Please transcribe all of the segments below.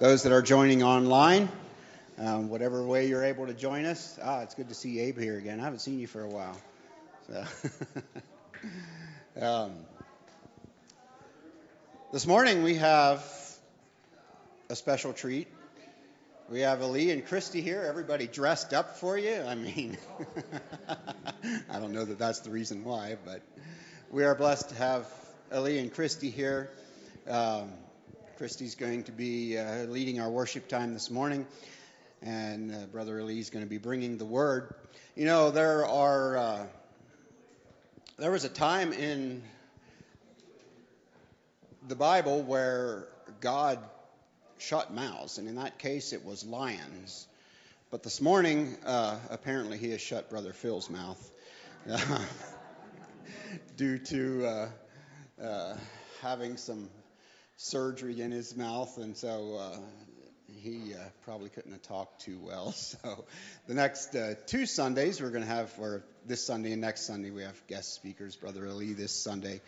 those that are joining online, um, whatever way you're able to join us. Ah, it's good to see Abe here again. I haven't seen you for a while. So um, this morning we have a special treat. We have Ali and Christy here. Everybody dressed up for you. I mean, I don't know that that's the reason why, but we are blessed to have Ali and Christy here. Um, Christy's going to be uh, leading our worship time this morning, and uh, Brother Ali is going to be bringing the word. You know, there are uh, there was a time in the Bible where God shut mouths, and in that case, it was lions. But this morning, uh, apparently, he has shut Brother Phil's mouth due to uh, uh, having some surgery in his mouth, and so uh, he uh, probably couldn't have talked too well. So the next uh, two Sundays we're going to have, or this Sunday and next Sunday, we have guest speakers, Brother Ali this Sunday,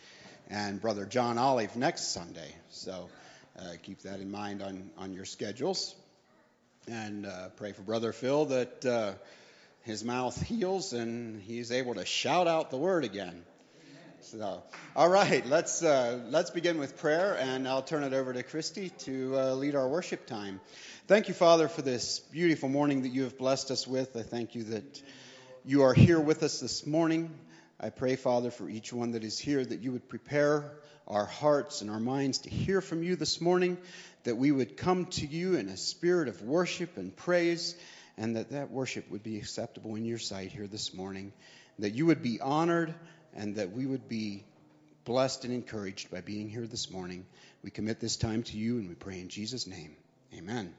and Brother John Olive next Sunday. So uh, keep that in mind on, on your schedules. And uh, pray for Brother Phil that uh, his mouth heals and he's able to shout out the word again. So, all right, let's uh, let's begin with prayer, and I'll turn it over to Christy to uh, lead our worship time. Thank you, Father, for this beautiful morning that you have blessed us with. I thank you that you are here with us this morning. I pray, Father, for each one that is here, that you would prepare our hearts and our minds to hear from you this morning, that we would come to you in a spirit of worship and praise, and that that worship would be acceptable in your sight here this morning, that you would be honored and that we would be blessed and encouraged by being here this morning. We commit this time to you and we pray in Jesus' name. Amen.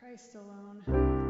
Christ alone.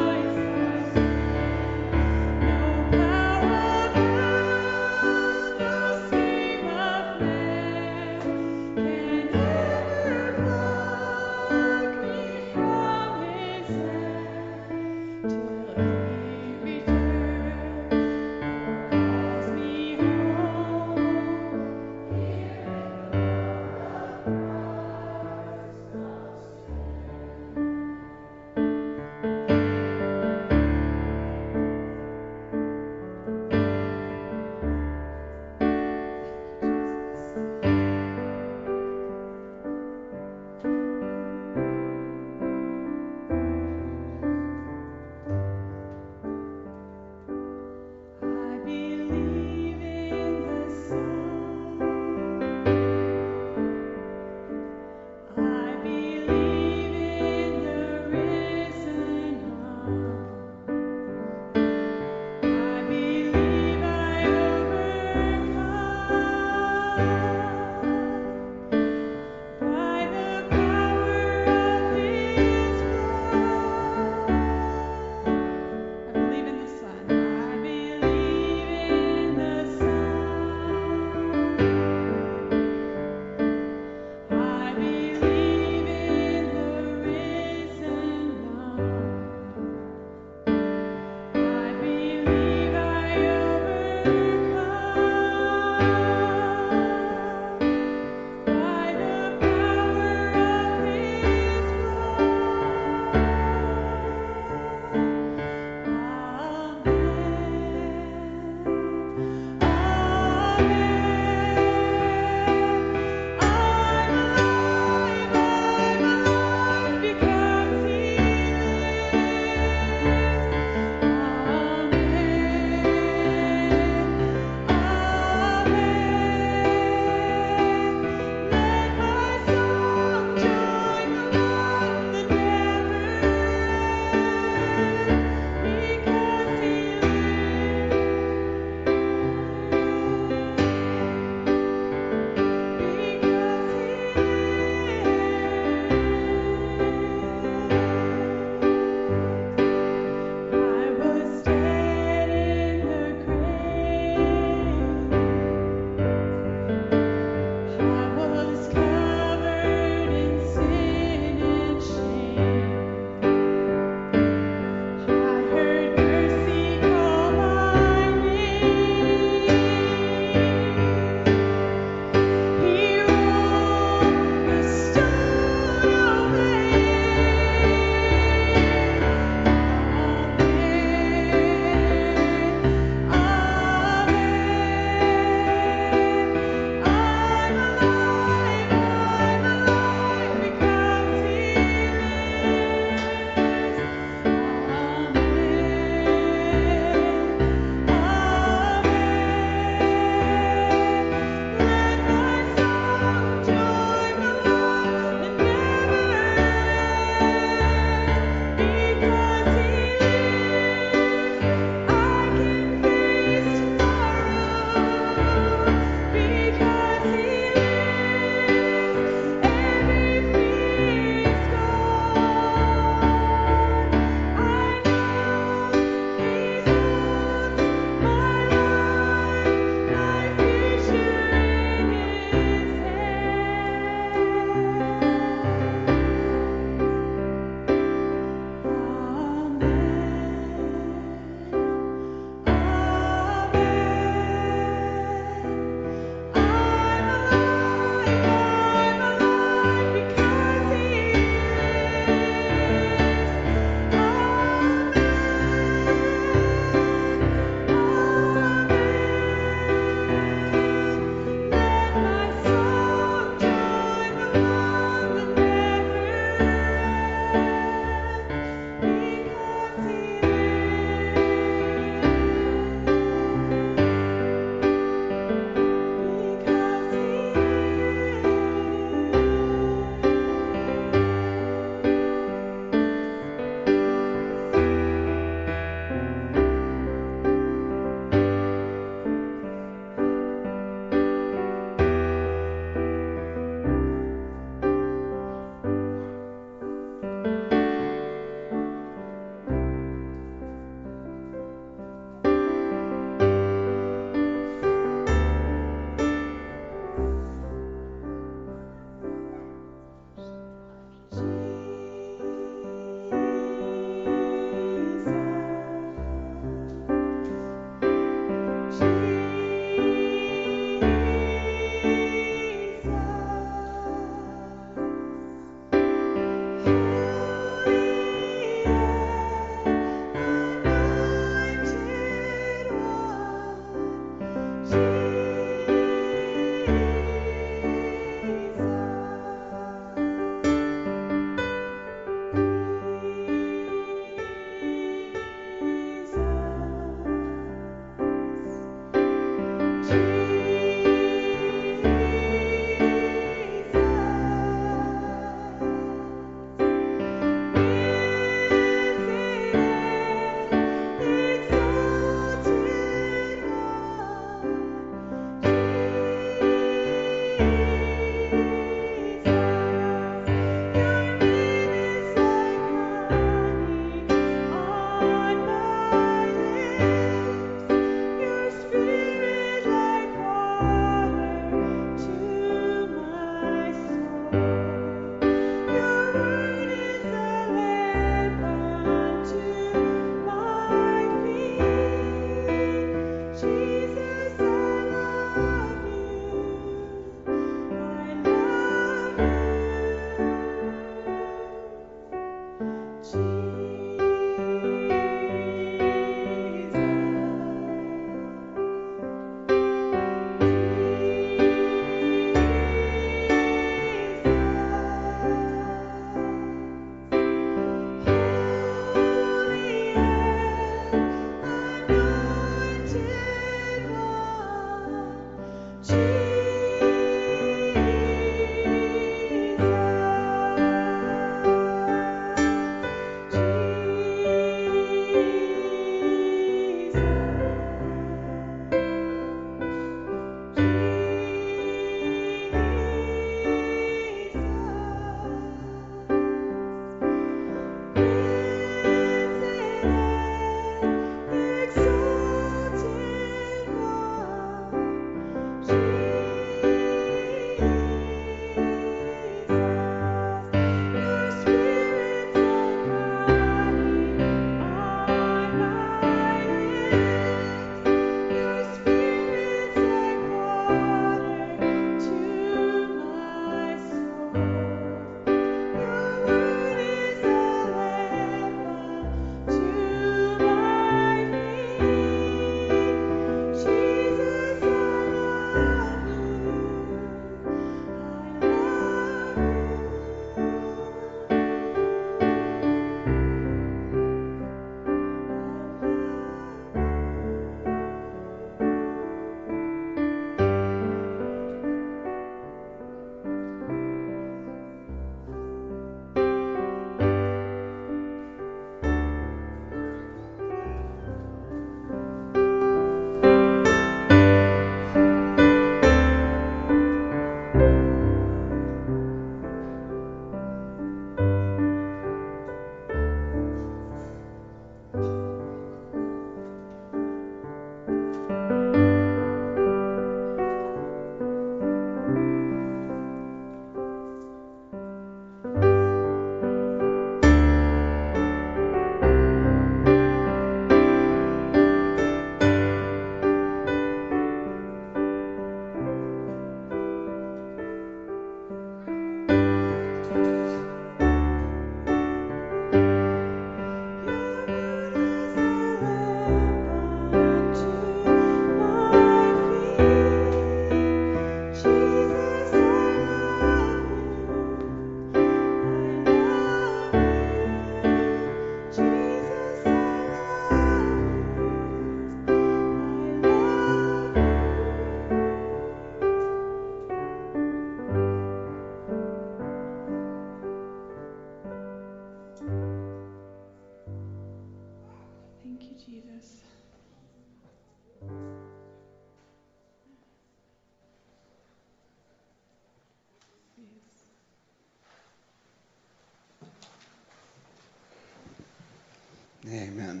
Amen.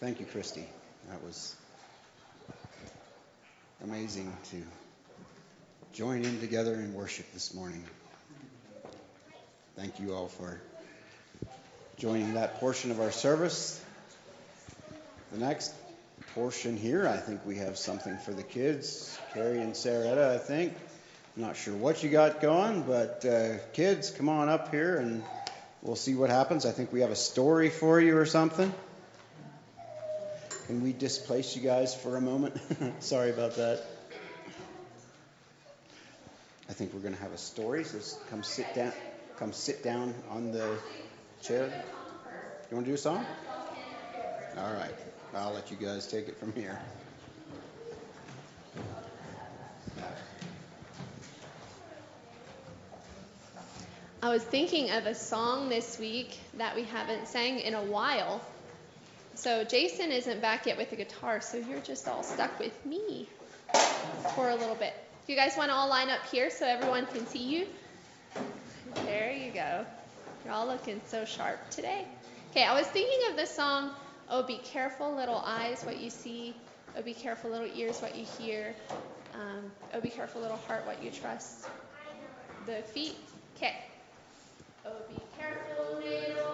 Thank you, Christy. That was amazing to join in together in worship this morning. Thank you all for joining that portion of our service. The next portion here, I think we have something for the kids. Carrie and Saretta, I think. I'm not sure what you got going, but uh, kids, come on up here and we'll see what happens. I think we have a story for you or something. Can we displace you guys for a moment? Sorry about that. I think we're going to have a story. So come sit down. Come sit down on the chair. You want to do a song? All right. I'll let you guys take it from here. I was thinking of a song this week that we haven't sang in a while. So Jason isn't back yet with the guitar, so you're just all stuck with me for a little bit. Do you guys want to all line up here so everyone can see you? There you go. You're all looking so sharp today. Okay, I was thinking of the song, Oh, be careful, little eyes, what you see. Oh, be careful, little ears, what you hear. Um, oh, be careful, little heart, what you trust. The feet. Okay. Oh, be careful, little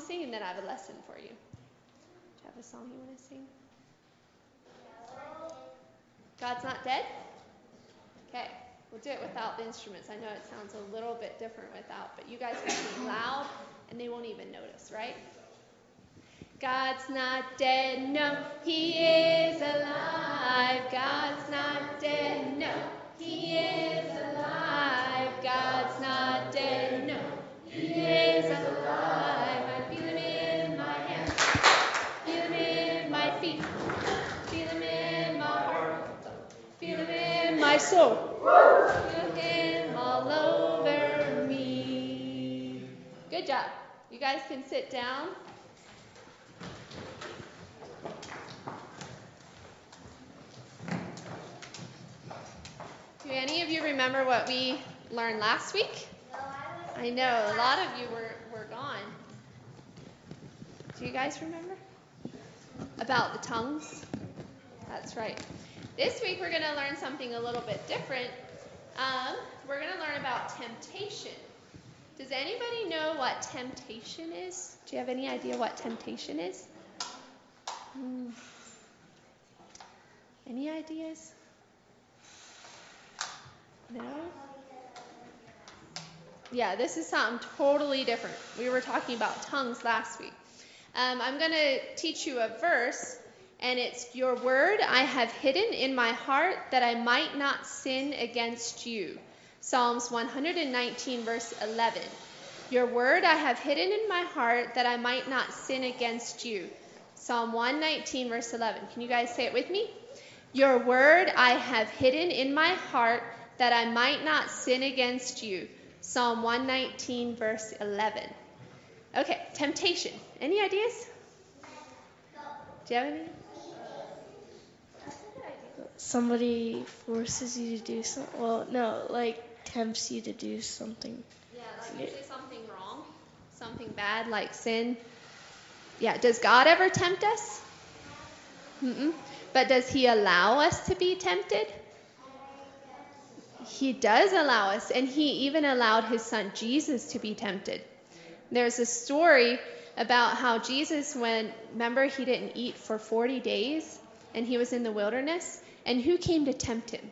to sing, and then I have a lesson for you? Do you have a song you want to sing? God's not dead? Okay, we'll do it without the instruments. I know it sounds a little bit different without, but you guys can sing loud and they won't even notice, right? God's not dead, no, He is alive. God's not dead, no, He is alive. God's not dead, no, He is alive. Soul, feel Him all over me. Good job. You guys can sit down. Do any of you remember what we learned last week? I know, a lot of you were, were gone. Do you guys remember? About the tongues? That's right. This week we're going to learn something a little bit different. Um, we're going to learn about temptation. Does anybody know what temptation is? Do you have any idea what temptation is? Hmm. Any ideas? No? Yeah, this is something totally different. We were talking about tongues last week. Um, I'm going to teach you a verse, and it's Your word I have hidden in my heart that I might not sin against you. Psalms 119, verse 11. Your word I have hidden in my heart that I might not sin against you. Psalm 119, verse 11. Can you guys say it with me? Your word I have hidden in my heart that I might not sin against you. Psalm 119, verse 11. Okay, temptation. Any ideas? Do you have any? Somebody forces you to do something. Well, no, like tempts you to do something. Yeah, like usually something wrong, something bad like sin. Yeah, does God ever tempt us? Mm-mm. But does He allow us to be tempted? He does allow us, and He even allowed His Son Jesus to be tempted. There's a story about how Jesus, when, remember, He didn't eat for 40 days and He was in the wilderness, and who came to tempt Him?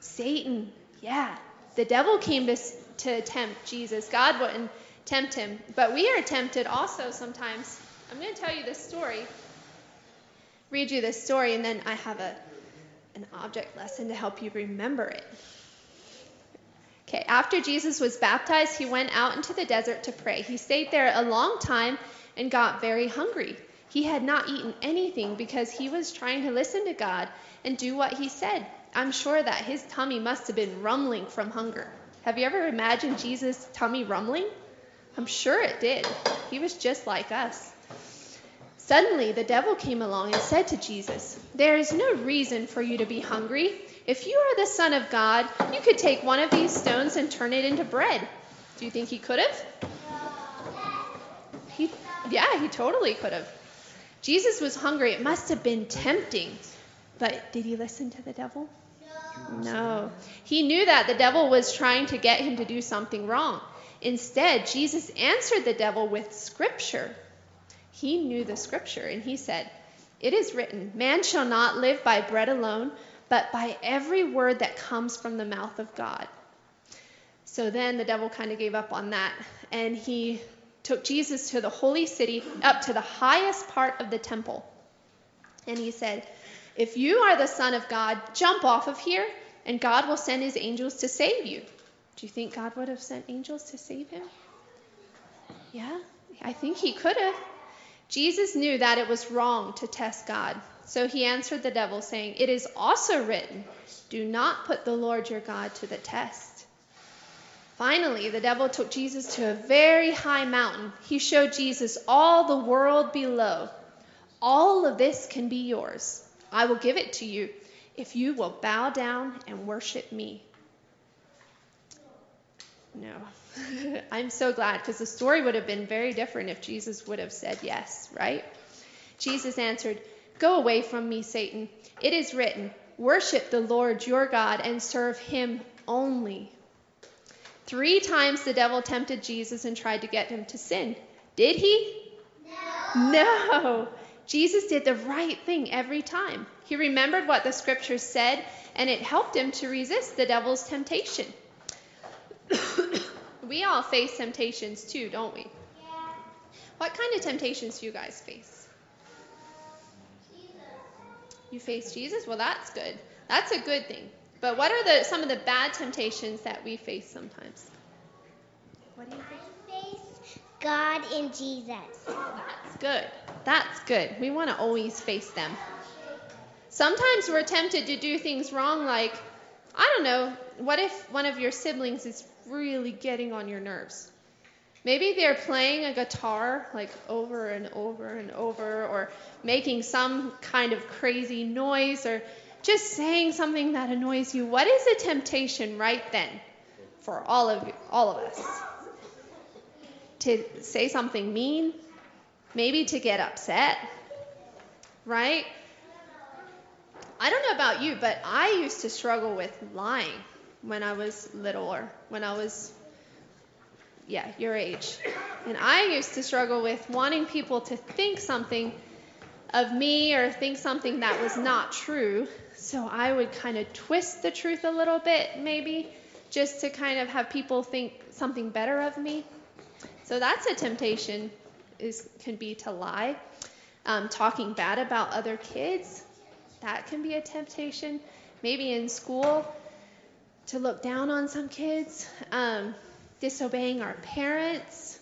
Satan. Yeah. The devil came to, to tempt Jesus. God wouldn't tempt him. But we are tempted also sometimes. I'm going to tell you this story, read you this story, and then I have a, an object lesson to help you remember it. Okay, after Jesus was baptized, he went out into the desert to pray. He stayed there a long time and got very hungry. He had not eaten anything because he was trying to listen to God and do what he said. I'm sure that his tummy must have been rumbling from hunger. Have you ever imagined Jesus' tummy rumbling? I'm sure it did. He was just like us. Suddenly, the devil came along and said to Jesus, There is no reason for you to be hungry. If you are the Son of God, you could take one of these stones and turn it into bread. Do you think he could have? He, yeah, he totally could have. Jesus was hungry. It must have been tempting. But did he listen to the devil? No. No. He knew that the devil was trying to get him to do something wrong. Instead, Jesus answered the devil with scripture. He knew the scripture, and he said, It is written, Man shall not live by bread alone, but by every word that comes from the mouth of God. So then the devil kind of gave up on that, and he took Jesus to the holy city, up to the highest part of the temple. And he said, if you are the Son of God, jump off of here, and God will send his angels to save you. Do you think God would have sent angels to save him? Yeah, I think he could have. Jesus knew that it was wrong to test God. So he answered the devil, saying, It is also written, Do not put the Lord your God to the test. Finally, the devil took Jesus to a very high mountain. He showed Jesus all the world below. All of this can be yours. I will give it to you if you will bow down and worship me. No. I'm so glad because the story would have been very different if Jesus would have said yes, right? Jesus answered, Go away from me, Satan. It is written, Worship the Lord your God and serve him only. Three times the devil tempted Jesus and tried to get him to sin. Did he? No. No. Jesus did the right thing every time. He remembered what the scriptures said, and it helped him to resist the devil's temptation. we all face temptations too, don't we? Yeah. What kind of temptations do you guys face? Jesus. You face Jesus? Well, that's good. That's a good thing. But what are the some of the bad temptations that we face sometimes? What do you think? God and Jesus. That's good. That's good. We want to always face them. Sometimes we're tempted to do things wrong, like, I don't know, what if one of your siblings is really getting on your nerves? Maybe they're playing a guitar like over and over and over, or making some kind of crazy noise, or just saying something that annoys you. What is a temptation right then for all of you, all of us? to say something mean, maybe to get upset, right? I don't know about you, but I used to struggle with lying when I was little or when I was, yeah, your age. And I used to struggle with wanting people to think something of me or think something that was not true. So I would kind of twist the truth a little bit, maybe, just to kind of have people think something better of me. So that's a temptation is can be to lie. Um, talking bad about other kids, that can be a temptation. Maybe in school, to look down on some kids. Um, disobeying our parents.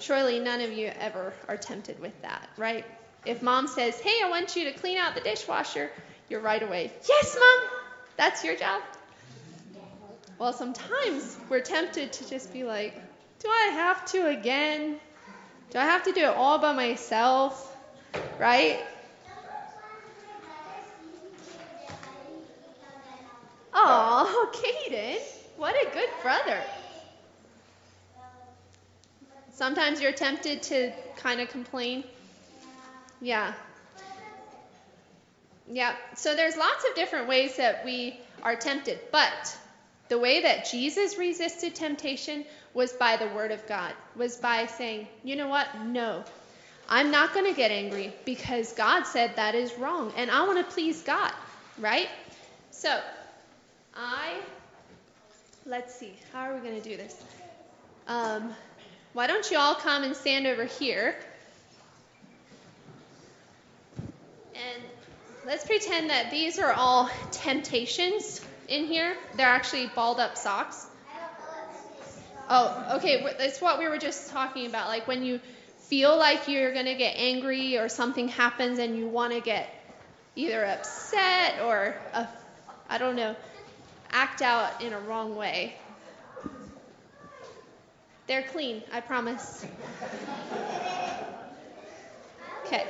Surely none of you ever are tempted with that, right? If mom says, hey, I want you to clean out the dishwasher, you're right away, yes, mom, that's your job. Well, sometimes we're tempted to just be like, do I have to again? Do I have to do it all by myself? Right? Oh, Caden, what a good brother. Sometimes you're tempted to kind of complain. Yeah, yeah. So there's lots of different ways that we are tempted, but the way that Jesus resisted temptation was by the word of God. Was by saying, "You know what? No. I'm not going to get angry because God said that is wrong and I want to please God." Right? So, I let's see. How are we going to do this? Um, why don't you all come and stand over here? And let's pretend that these are all temptations in here. They're actually balled up socks. Oh, okay. It's what we were just talking about. Like when you feel like you're going to get angry or something happens and you want to get either upset or, uh, I don't know, act out in a wrong way. They're clean, I promise. Okay.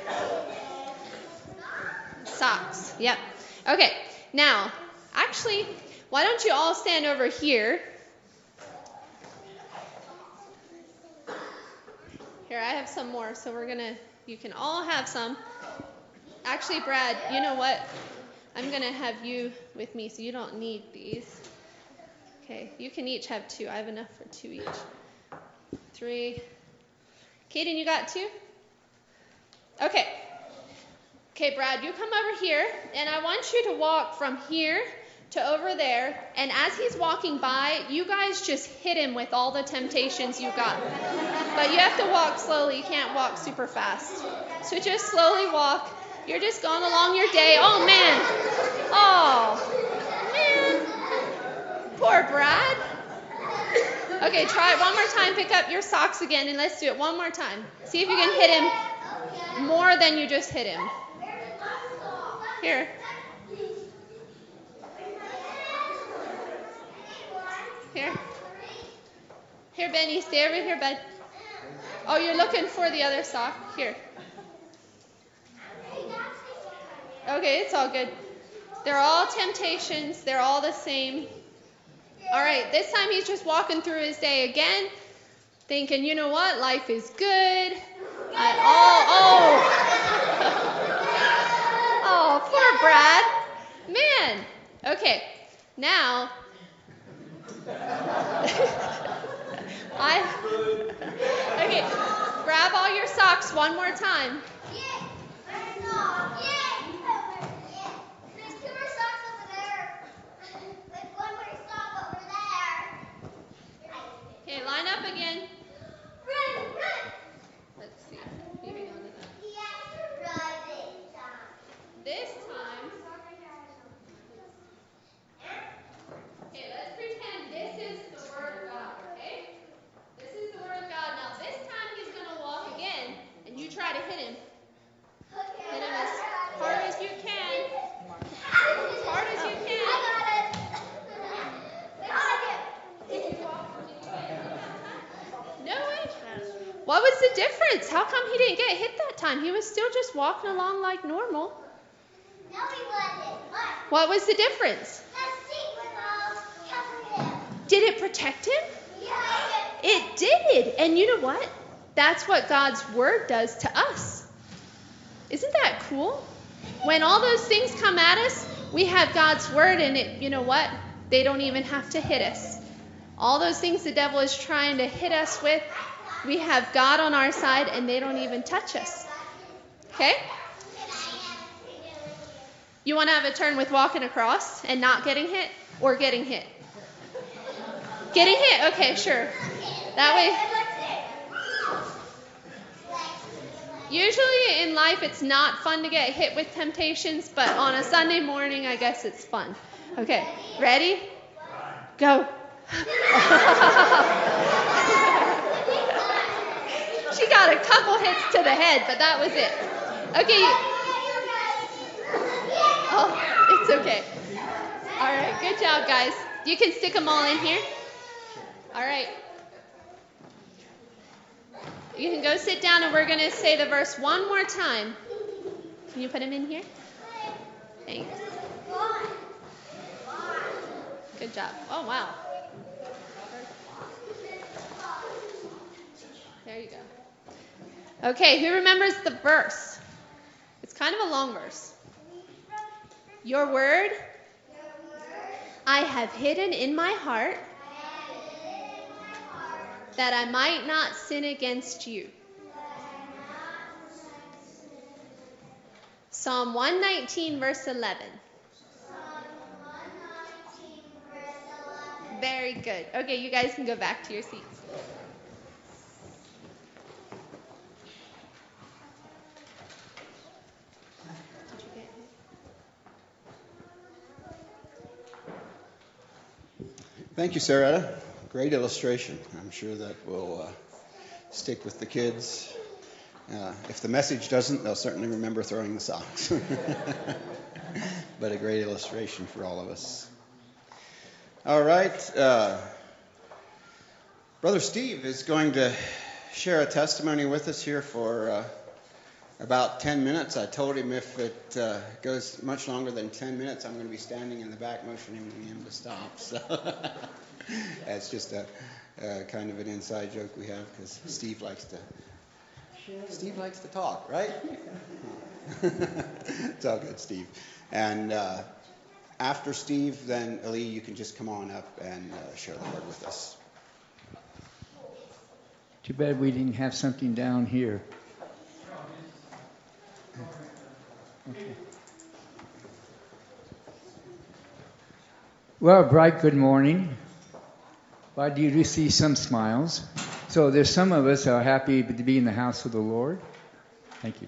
Socks. Yep. Okay. Now, actually, why don't you all stand over here? Here, I have some more, so we're gonna, you can all have some. Actually, Brad, you know what? I'm gonna have you with me, so you don't need these. Okay, you can each have two. I have enough for two each three. Kaden, you got two? Okay. Okay, Brad, you come over here, and I want you to walk from here to over there. And as he's walking by, you guys just hit him with all the temptations you got. But you have to walk slowly, you can't walk super fast. So just slowly walk. You're just going along your day. Oh, man. Oh, man. Poor Brad. Okay, try it one more time. Pick up your socks again and let's do it one more time. See if you can hit him more than you just hit him. Here. Here. Here, Benny. Stay over here, bud. Oh, you're looking for the other sock? Here. Okay, it's all good. They're all temptations, they're all the same. All right, this time he's just walking through his day again, thinking, you know what, life is good. Oh, oh. oh, poor Brad. Man. Okay, now. I. Okay, grab all your socks one more time. Okay, line up again. Run, run. Let's see. Moving on to that. This time. Okay, let's pretend this is the Word of God, okay? This is the Word of God. Now, this time he's going to walk again, and you try to hit him. Hit him as hard as you can. As hard as you can. No way. What was the difference? How come he didn't get hit that time? He was still just walking along like normal. No, he wasn't. What was the difference? Did it protect him? It did. And you know what? That's what God's word does to us. Isn't that cool? When all those things come at us, we have God's word and it, you know what? They don't even have to hit us. All those things the devil is trying to hit us with, we have God on our side and they don't even touch us. Okay? You want to have a turn with walking across and not getting hit or getting hit? Getting hit? Okay, sure. That way. Usually in life it's not fun to get hit with temptations, but on a Sunday morning, I guess it's fun. Okay, ready? Go. she got a couple hits to the head, but that was it. Okay. Oh, it's okay. All right, good job, guys. You can stick them all in here. All right. You can go sit down, and we're going to say the verse one more time. Can you put them in here? Thanks. Good Good job. Oh, wow. There you go. Okay, who remembers the verse? It's kind of a long verse. Your word I have hidden in my heart that I might not sin against you. Psalm 119, verse 11. Very good. Okay, you guys can go back to your seats. Thank you, Sarah. Great illustration. I'm sure that will uh, stick with the kids. Uh, if the message doesn't, they'll certainly remember throwing the socks. but a great illustration for all of us. All right. Uh, Brother Steve is going to share a testimony with us here for uh, about 10 minutes. I told him if it uh, goes much longer than 10 minutes, I'm going to be standing in the back motioning him to stop. So that's just a kind of an inside joke we have because Steve likes to. Steve likes to talk, right? it's all good, Steve. And uh, after Steve, then Ali, you can just come on up and uh, share the word with us. Too bad we didn't have something down here. Okay. Well, bright good morning. You do see some smiles. So there's some of us are happy to be in the house of the Lord. Thank you.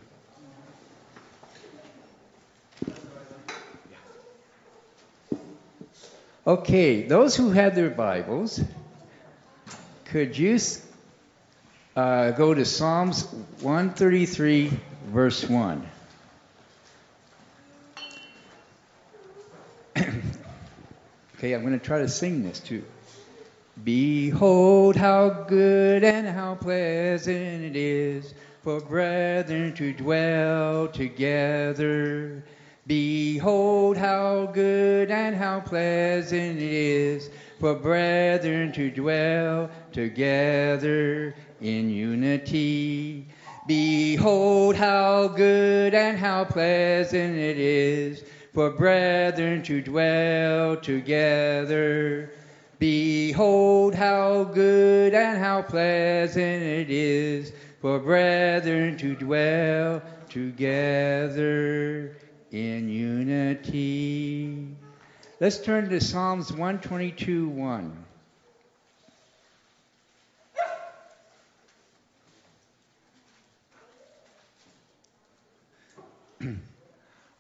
Okay, those who had their Bibles, could you uh, go to Psalms 133, verse 1? Okay, I'm going to try to sing this too. Behold, how good and how pleasant it is for brethren to dwell together. Behold, how good and how pleasant it is for brethren to dwell together in unity. Behold, how good and how pleasant it is for brethren to dwell together Behold, how good and how pleasant it is for brethren to dwell together in unity. Let's turn to Psalms 122 1.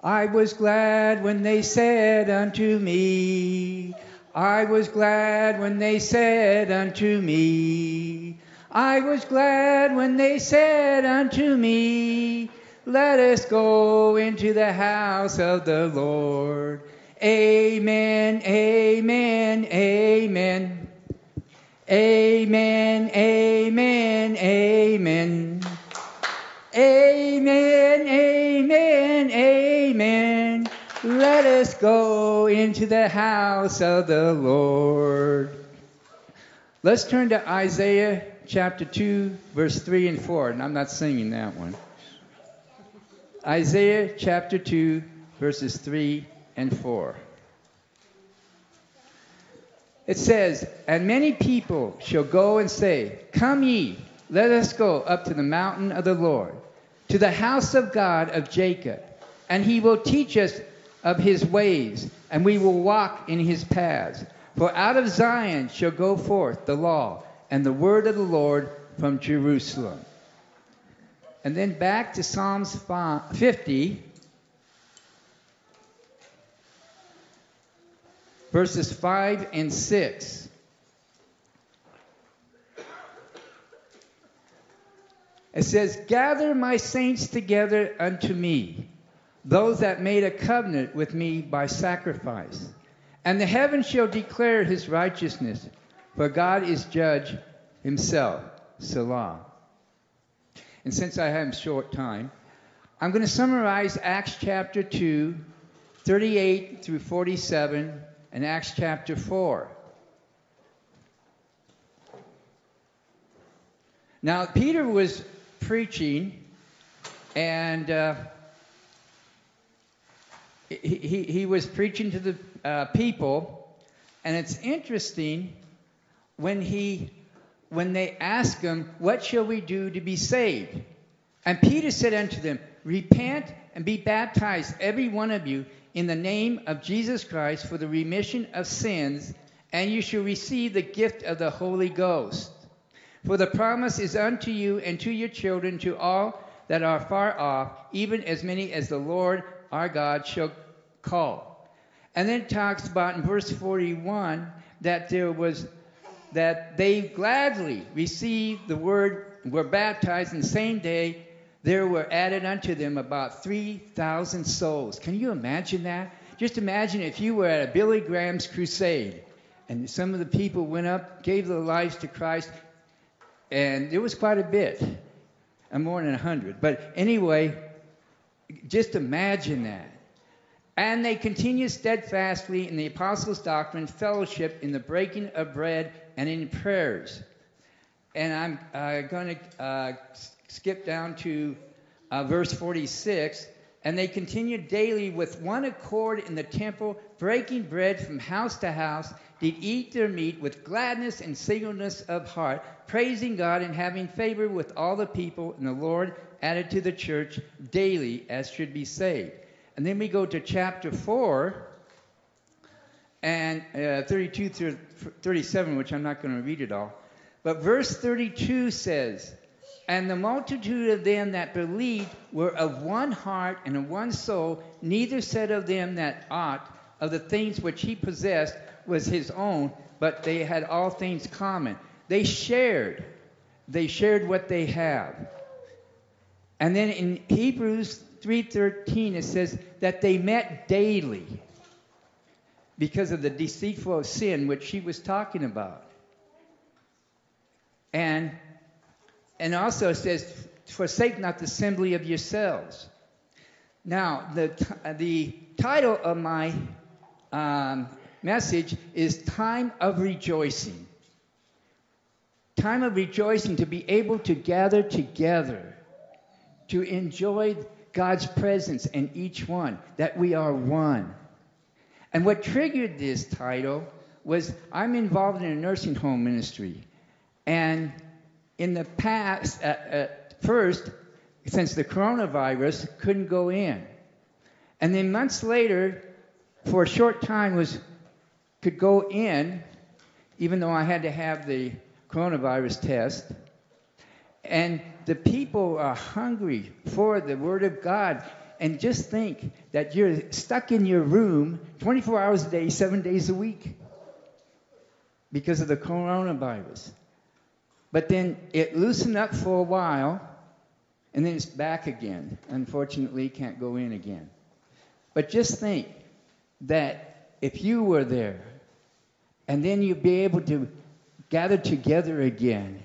I was glad when they said unto me, I was glad when they said unto me, I was glad when they said unto me, Let us go into the house of the Lord. Amen, amen, amen. Amen, amen, amen. Amen, amen, amen. Let us go into the house of the Lord. Let's turn to Isaiah chapter 2, verse 3 and 4. And I'm not singing that one. Isaiah chapter 2, verses 3 and 4. It says, And many people shall go and say, Come ye, let us go up to the mountain of the Lord, to the house of God of Jacob, and he will teach us of his ways, and we will walk in his paths. For out of Zion shall go forth the law and the word of the Lord from Jerusalem. And then back to Psalms 50, verses 5 and 6. It says, Gather my saints together unto me those that made a covenant with me by sacrifice. And the heavens shall declare his righteousness, for God is judge himself. Selah. And since I have short time, I'm going to summarize Acts chapter 2, 38 through 47, and Acts chapter 4. Now, Peter was preaching, and uh, he, he, he was preaching to the uh, people, and it's interesting when he when they ask him, What shall we do to be saved? And Peter said unto them, Repent and be baptized, every one of you, in the name of Jesus Christ for the remission of sins, and you shall receive the gift of the Holy Ghost. For the promise is unto you and to your children, to all that are far off, even as many as the Lord our God shall call. And then it talks about in verse 41 that there was that they gladly received the word, were baptized, and the same day there were added unto them about 3,000 souls. Can you imagine that? Just imagine if you were at a Billy Graham's crusade and some of the people went up, gave their lives to Christ, and it was quite a bit, and more than a hundred. But anyway, just imagine that. And they continued steadfastly in the apostles' doctrine, fellowship, in the breaking of bread, and in prayers. And I'm uh, going to uh, skip down to uh, verse 46. And they continued daily with one accord in the temple, breaking bread from house to house, did eat their meat with gladness and singleness of heart, praising God and having favor with all the people. And the Lord added to the church daily as should be saved. And then we go to chapter 4 and uh, 32 through 37, which I'm not going to read it all. But verse 32 says, And the multitude of them that believed were of one heart and of one soul, neither said of them that aught of the things which he possessed was his own, but they had all things common. They shared. They shared what they have. And then in Hebrews 3:13 it says that they met daily because of the deceitful sin which she was talking about. And and also it says forsake not the assembly of yourselves. Now the the title of my um, message is time of rejoicing. Time of rejoicing to be able to gather together to enjoy God's presence in each one, that we are one. And what triggered this title was I'm involved in a nursing home ministry. And in the past, at, at first, since the coronavirus, couldn't go in. And then months later, for a short time, was could go in, even though I had to have the coronavirus test. And the people are hungry for the Word of God. And just think that you're stuck in your room 24 hours a day, seven days a week because of the coronavirus. But then it loosened up for a while, and then it's back again. Unfortunately, can't go in again. But just think that if you were there, and then you'd be able to gather together again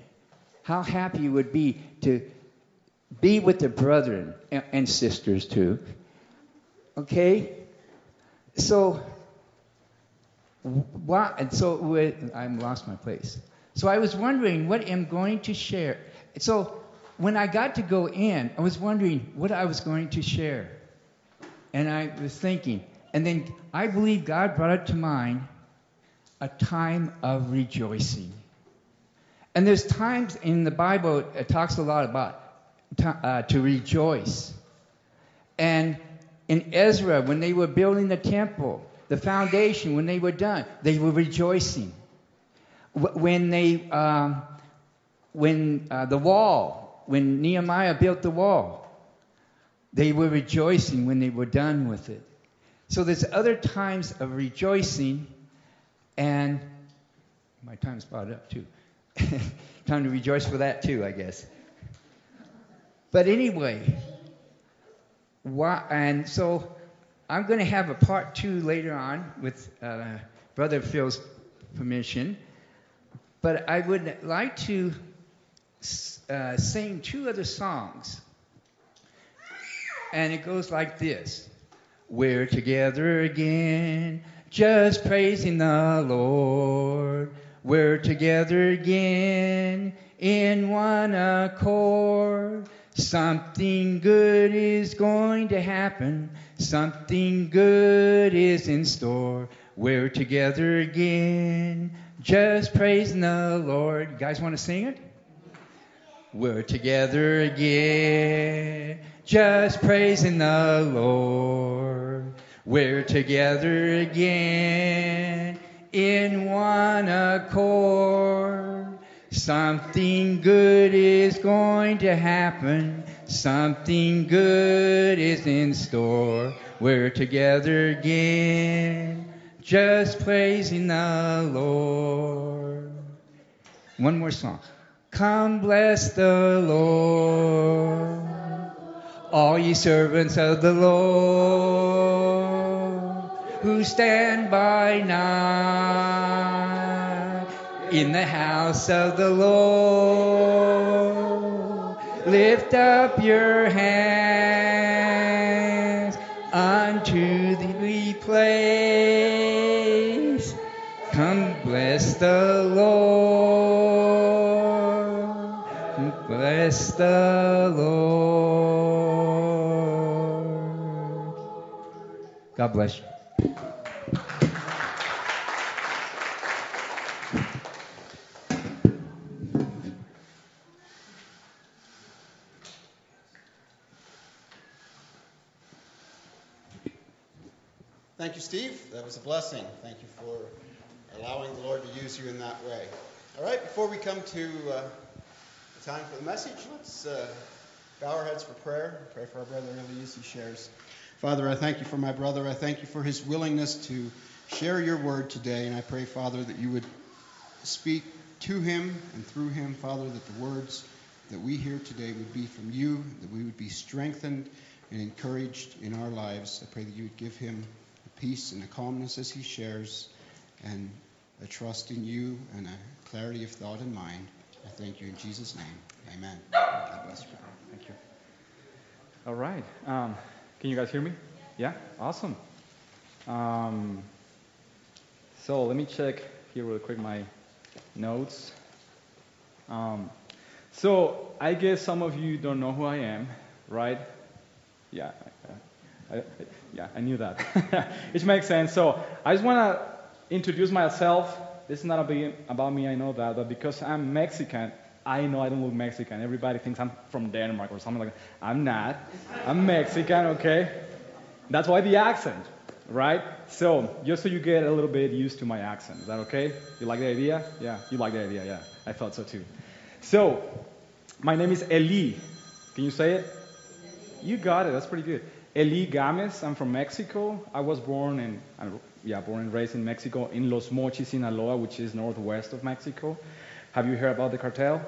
how happy you would be to be with the brethren and sisters too. Okay? So, why, and so I'm lost my place. So I was wondering what I'm going to share. So when I got to go in, I was wondering what I was going to share. And I was thinking, and then I believe God brought it to mind a time of rejoicing. And there's times in the Bible it talks a lot about to, uh, to rejoice. And in Ezra, when they were building the temple, the foundation, when they were done, they were rejoicing. When they, um, when uh, the wall, when Nehemiah built the wall, they were rejoicing when they were done with it. So there's other times of rejoicing, and my time's about up too. Time to rejoice for that too, I guess. But anyway, why, and so I'm going to have a part two later on with uh, Brother Phil's permission. But I would like to uh, sing two other songs. And it goes like this We're together again just praising the Lord. We're together again in one accord. Something good is going to happen. Something good is in store. We're together again, just praising the Lord. You guys want to sing it? We're together again, just praising the Lord. We're together again in one accord. Something good is going to happen. Something good is in store. We're together again, just praising the Lord. One more song. Come bless the Lord, all ye servants of the Lord, who stand by night in the house of the Lord. Lift up your hands unto the place. Come bless the Lord. Bless the Lord. God bless you. Thank you, Steve. That was a blessing. Thank you for allowing the Lord to use you in that way. All right, before we come to uh, the time for the message, let's uh, bow our heads for prayer. Pray for our brother Eli as he shares. Father, I thank you for my brother. I thank you for his willingness to share your word today. And I pray, Father, that you would speak to him and through him, Father, that the words that we hear today would be from you, that we would be strengthened and encouraged in our lives. I pray that you would give him peace and a calmness as he shares and a trust in you and a clarity of thought and mind. I thank you in Jesus' name. Amen. God bless you. Thank you. All right. Um, can you guys hear me? Yeah? Awesome. Um, so let me check here real quick my notes. Um, so I guess some of you don't know who I am, right? Yeah. Yeah, I knew that. it makes sense. So I just want to introduce myself. This is not about me, I know that, but because I'm Mexican, I know I don't look Mexican. Everybody thinks I'm from Denmark or something like that. I'm not. I'm Mexican, okay? That's why the accent, right? So, just so you get a little bit used to my accent. Is that okay? You like the idea? Yeah, you like the idea, yeah. I thought so too. So, my name is Eli. Can you say it? You got it, that's pretty good. Eli Games, I'm from Mexico. I was born in, yeah, born and raised in Mexico, in Los Mochis, Sinaloa, which is northwest of Mexico. Have you heard about the cartel?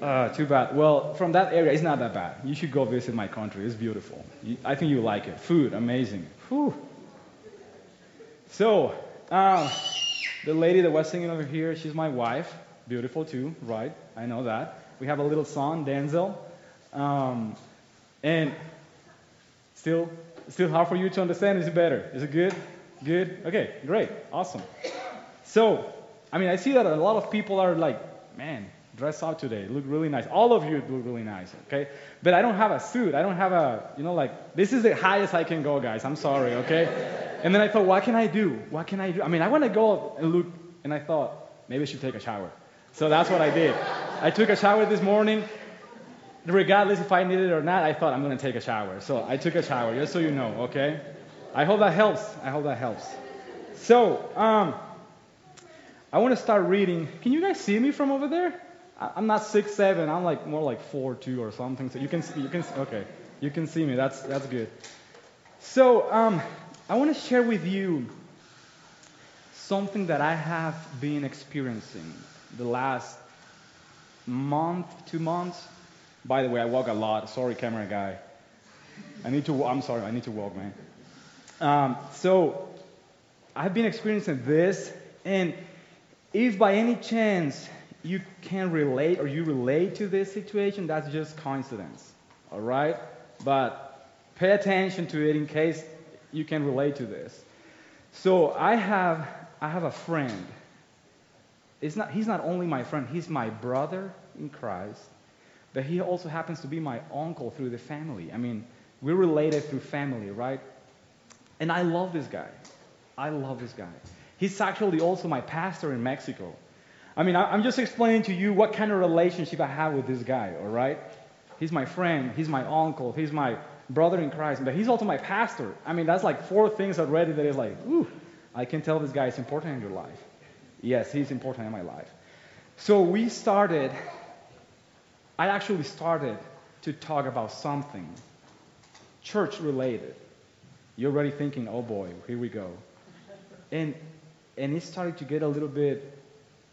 Uh, too bad. Well, from that area, it's not that bad. You should go visit my country. It's beautiful. I think you like it. Food, amazing. Whew. So, uh, the lady that was singing over here, she's my wife. Beautiful too, right? I know that. We have a little son, Denzel. Um, and still, still hard for you to understand. Is it better? Is it good? Good. Okay, great, awesome. So, I mean, I see that a lot of people are like, man, dress up today. Look really nice. All of you look really nice, okay? But I don't have a suit. I don't have a, you know, like, this is the highest I can go, guys. I'm sorry, okay? And then I thought, what can I do? What can I do? I mean, I want to go and look, and I thought, maybe I should take a shower. So that's what I did. I took a shower this morning. Regardless if I needed it or not, I thought I'm going to take a shower. So I took a shower, just so you know, okay? I hope that helps. I hope that helps. So, um, I want to start reading. Can you guys see me from over there? I'm not six seven. I'm like more like four two or something. So you can see, you can see, okay, you can see me. That's that's good. So um, I want to share with you something that I have been experiencing the last month, two months. By the way, I walk a lot. Sorry, camera guy. I need to. I'm sorry. I need to walk, man. Um, so I've been experiencing this, and if by any chance you can relate or you relate to this situation, that's just coincidence. All right? But pay attention to it in case you can relate to this. So I have I have a friend. It's not, he's not only my friend, he's my brother in Christ, but he also happens to be my uncle through the family. I mean, we're related through family, right? And I love this guy. I love this guy. He's actually also my pastor in Mexico. I mean, I'm just explaining to you what kind of relationship I have with this guy, all right? He's my friend, he's my uncle, he's my brother in Christ, but he's also my pastor. I mean, that's like four things already that is like, ooh, I can tell this guy is important in your life. Yes, he's important in my life. So we started, I actually started to talk about something church related. You're already thinking, oh boy, here we go. And, and it started to get a little bit,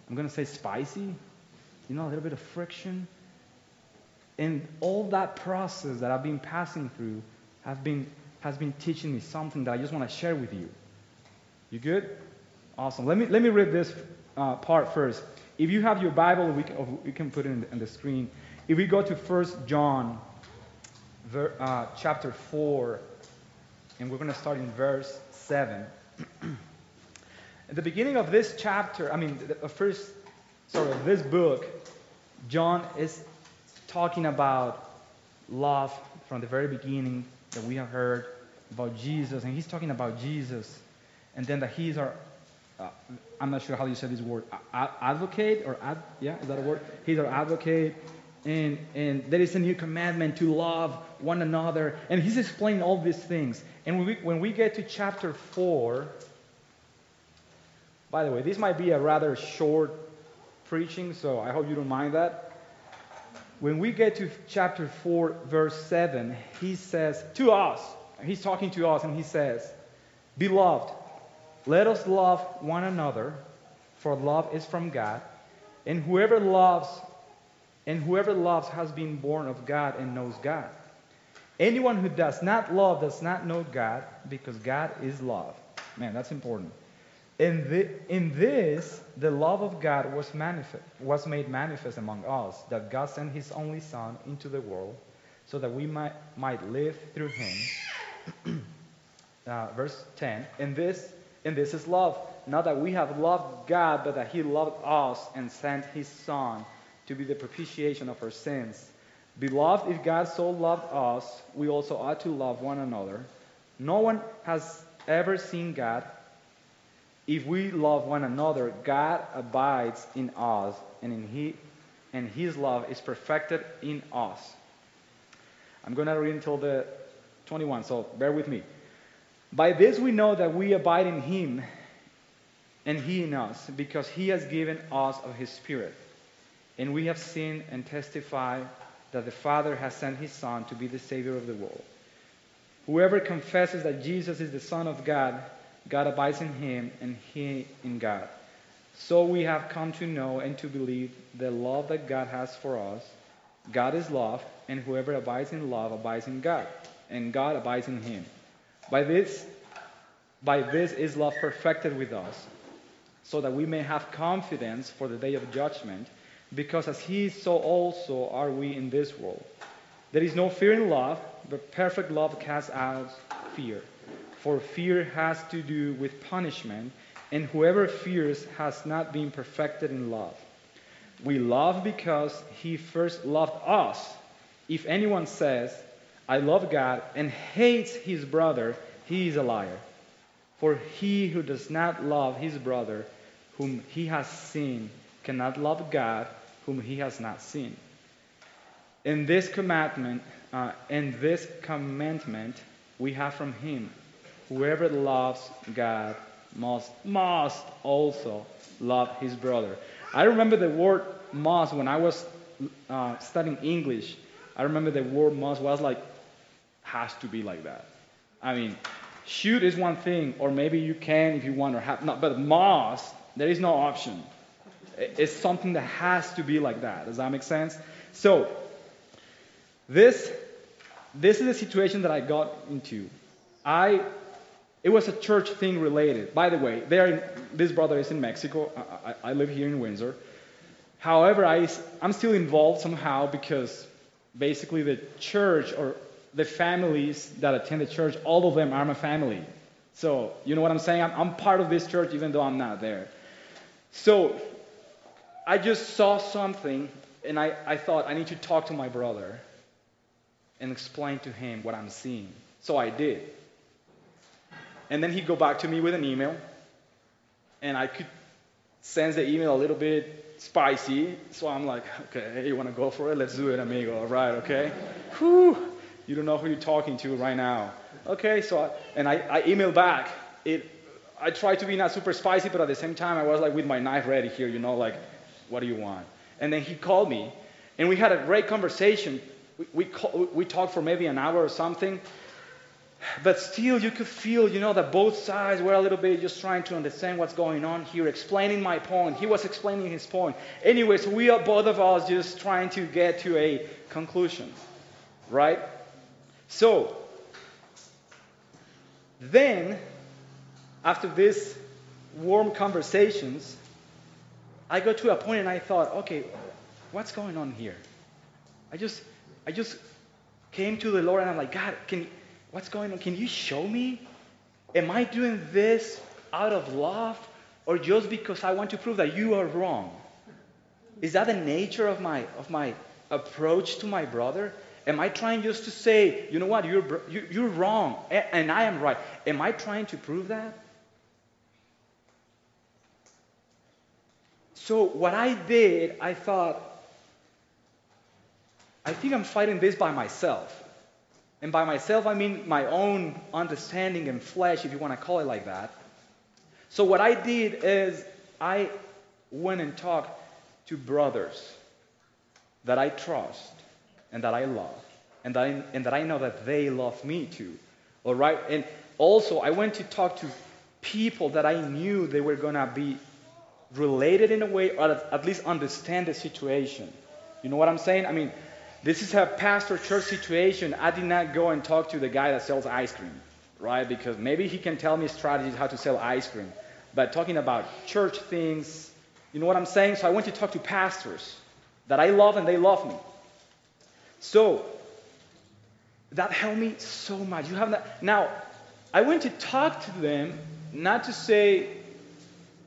I'm going to say spicy, you know, a little bit of friction. And all that process that I've been passing through have been, has been teaching me something that I just want to share with you. You good? Awesome. Let me, let me read this uh, part first. If you have your Bible, we can, we can put it in the, in the screen. If we go to 1 John uh, chapter 4, and we're going to start in verse 7. At the beginning of this chapter, I mean, the first, sorry, of this book, John is talking about love from the very beginning that we have heard about Jesus, and he's talking about Jesus, and then that he's our, uh, I'm not sure how you say this word, advocate or ad, yeah, is that a word? He's our advocate, and and there is a new commandment to love one another, and he's explaining all these things. And when we when we get to chapter four, by the way, this might be a rather short preaching, so I hope you don't mind that. When we get to chapter 4, verse 7, he says to us, he's talking to us, and he says, Beloved, let us love one another, for love is from God, and whoever loves, and whoever loves has been born of God and knows God. Anyone who does not love does not know God, because God is love. Man, that's important. In, the, in this, the love of God was, manifest, was made manifest among us, that God sent His only Son into the world so that we might, might live through Him. uh, verse 10 and this, and this is love, not that we have loved God, but that He loved us and sent His Son to be the propitiation of our sins. Beloved, if God so loved us, we also ought to love one another. No one has ever seen God. If we love one another, God abides in us, and in he, and His love is perfected in us. I'm going to read until the 21, so bear with me. By this we know that we abide in Him, and He in us, because He has given us of His Spirit. And we have seen and testify that the Father has sent His Son to be the Savior of the world. Whoever confesses that Jesus is the Son of God, God abides in him, and he in God. So we have come to know and to believe the love that God has for us. God is love, and whoever abides in love abides in God, and God abides in him. By this, by this is love perfected with us, so that we may have confidence for the day of judgment, because as he is, so also are we in this world. There is no fear in love, but perfect love casts out fear. For fear has to do with punishment, and whoever fears has not been perfected in love. We love because he first loved us. If anyone says, I love God, and hates his brother, he is a liar. For he who does not love his brother, whom he has seen, cannot love God, whom he has not seen. In this commandment, uh, in this commandment, we have from him whoever loves God must must also love his brother. I remember the word must when I was uh, studying English. I remember the word must was like has to be like that. I mean, shoot is one thing, or maybe you can if you want or have not, but must there is no option. It's something that has to be like that. Does that make sense? So this this is the situation that I got into. I it was a church thing related. By the way, there in, this brother is in Mexico. I, I, I live here in Windsor. However, I, I'm still involved somehow because basically the church or the families that attend the church, all of them are my family. So, you know what I'm saying? I'm, I'm part of this church even though I'm not there. So, I just saw something and I, I thought I need to talk to my brother and explain to him what I'm seeing. So I did. And then he'd go back to me with an email, and I could sense the email a little bit spicy. So I'm like, okay, you want to go for it? Let's do it, amigo. All right, okay. Whew. You don't know who you're talking to right now. Okay, so I, and I, I emailed back. It, I tried to be not super spicy, but at the same time, I was like with my knife ready here, you know, like, what do you want? And then he called me, and we had a great conversation. We, we, we talked for maybe an hour or something. But still, you could feel, you know, that both sides were a little bit just trying to understand what's going on here, explaining my point. He was explaining his point. Anyways, we are both of us just trying to get to a conclusion, right? So, then, after these warm conversations, I got to a point and I thought, okay, what's going on here? I just, I just came to the Lord and I'm like, God, can, what's going on? Can you show me? Am I doing this out of love or just because I want to prove that you are wrong? Is that the nature of my, of my approach to my brother? Am I trying just to say, you know what, you're, you're wrong and I am right? Am I trying to prove that? So, what I did, I thought, I think I'm fighting this by myself. And by myself, I mean my own understanding and flesh, if you want to call it like that. So, what I did is I went and talked to brothers that I trust and that I love, and that I, and that I know that they love me too. All right? And also, I went to talk to people that I knew they were going to be related in a way, or at least understand the situation. You know what I'm saying? I mean, this is a pastor church situation. I did not go and talk to the guy that sells ice cream, right? Because maybe he can tell me strategies how to sell ice cream. But talking about church things, you know what I'm saying? So I went to talk to pastors that I love and they love me. So that helped me so much. You have that. Now, I went to talk to them not to say,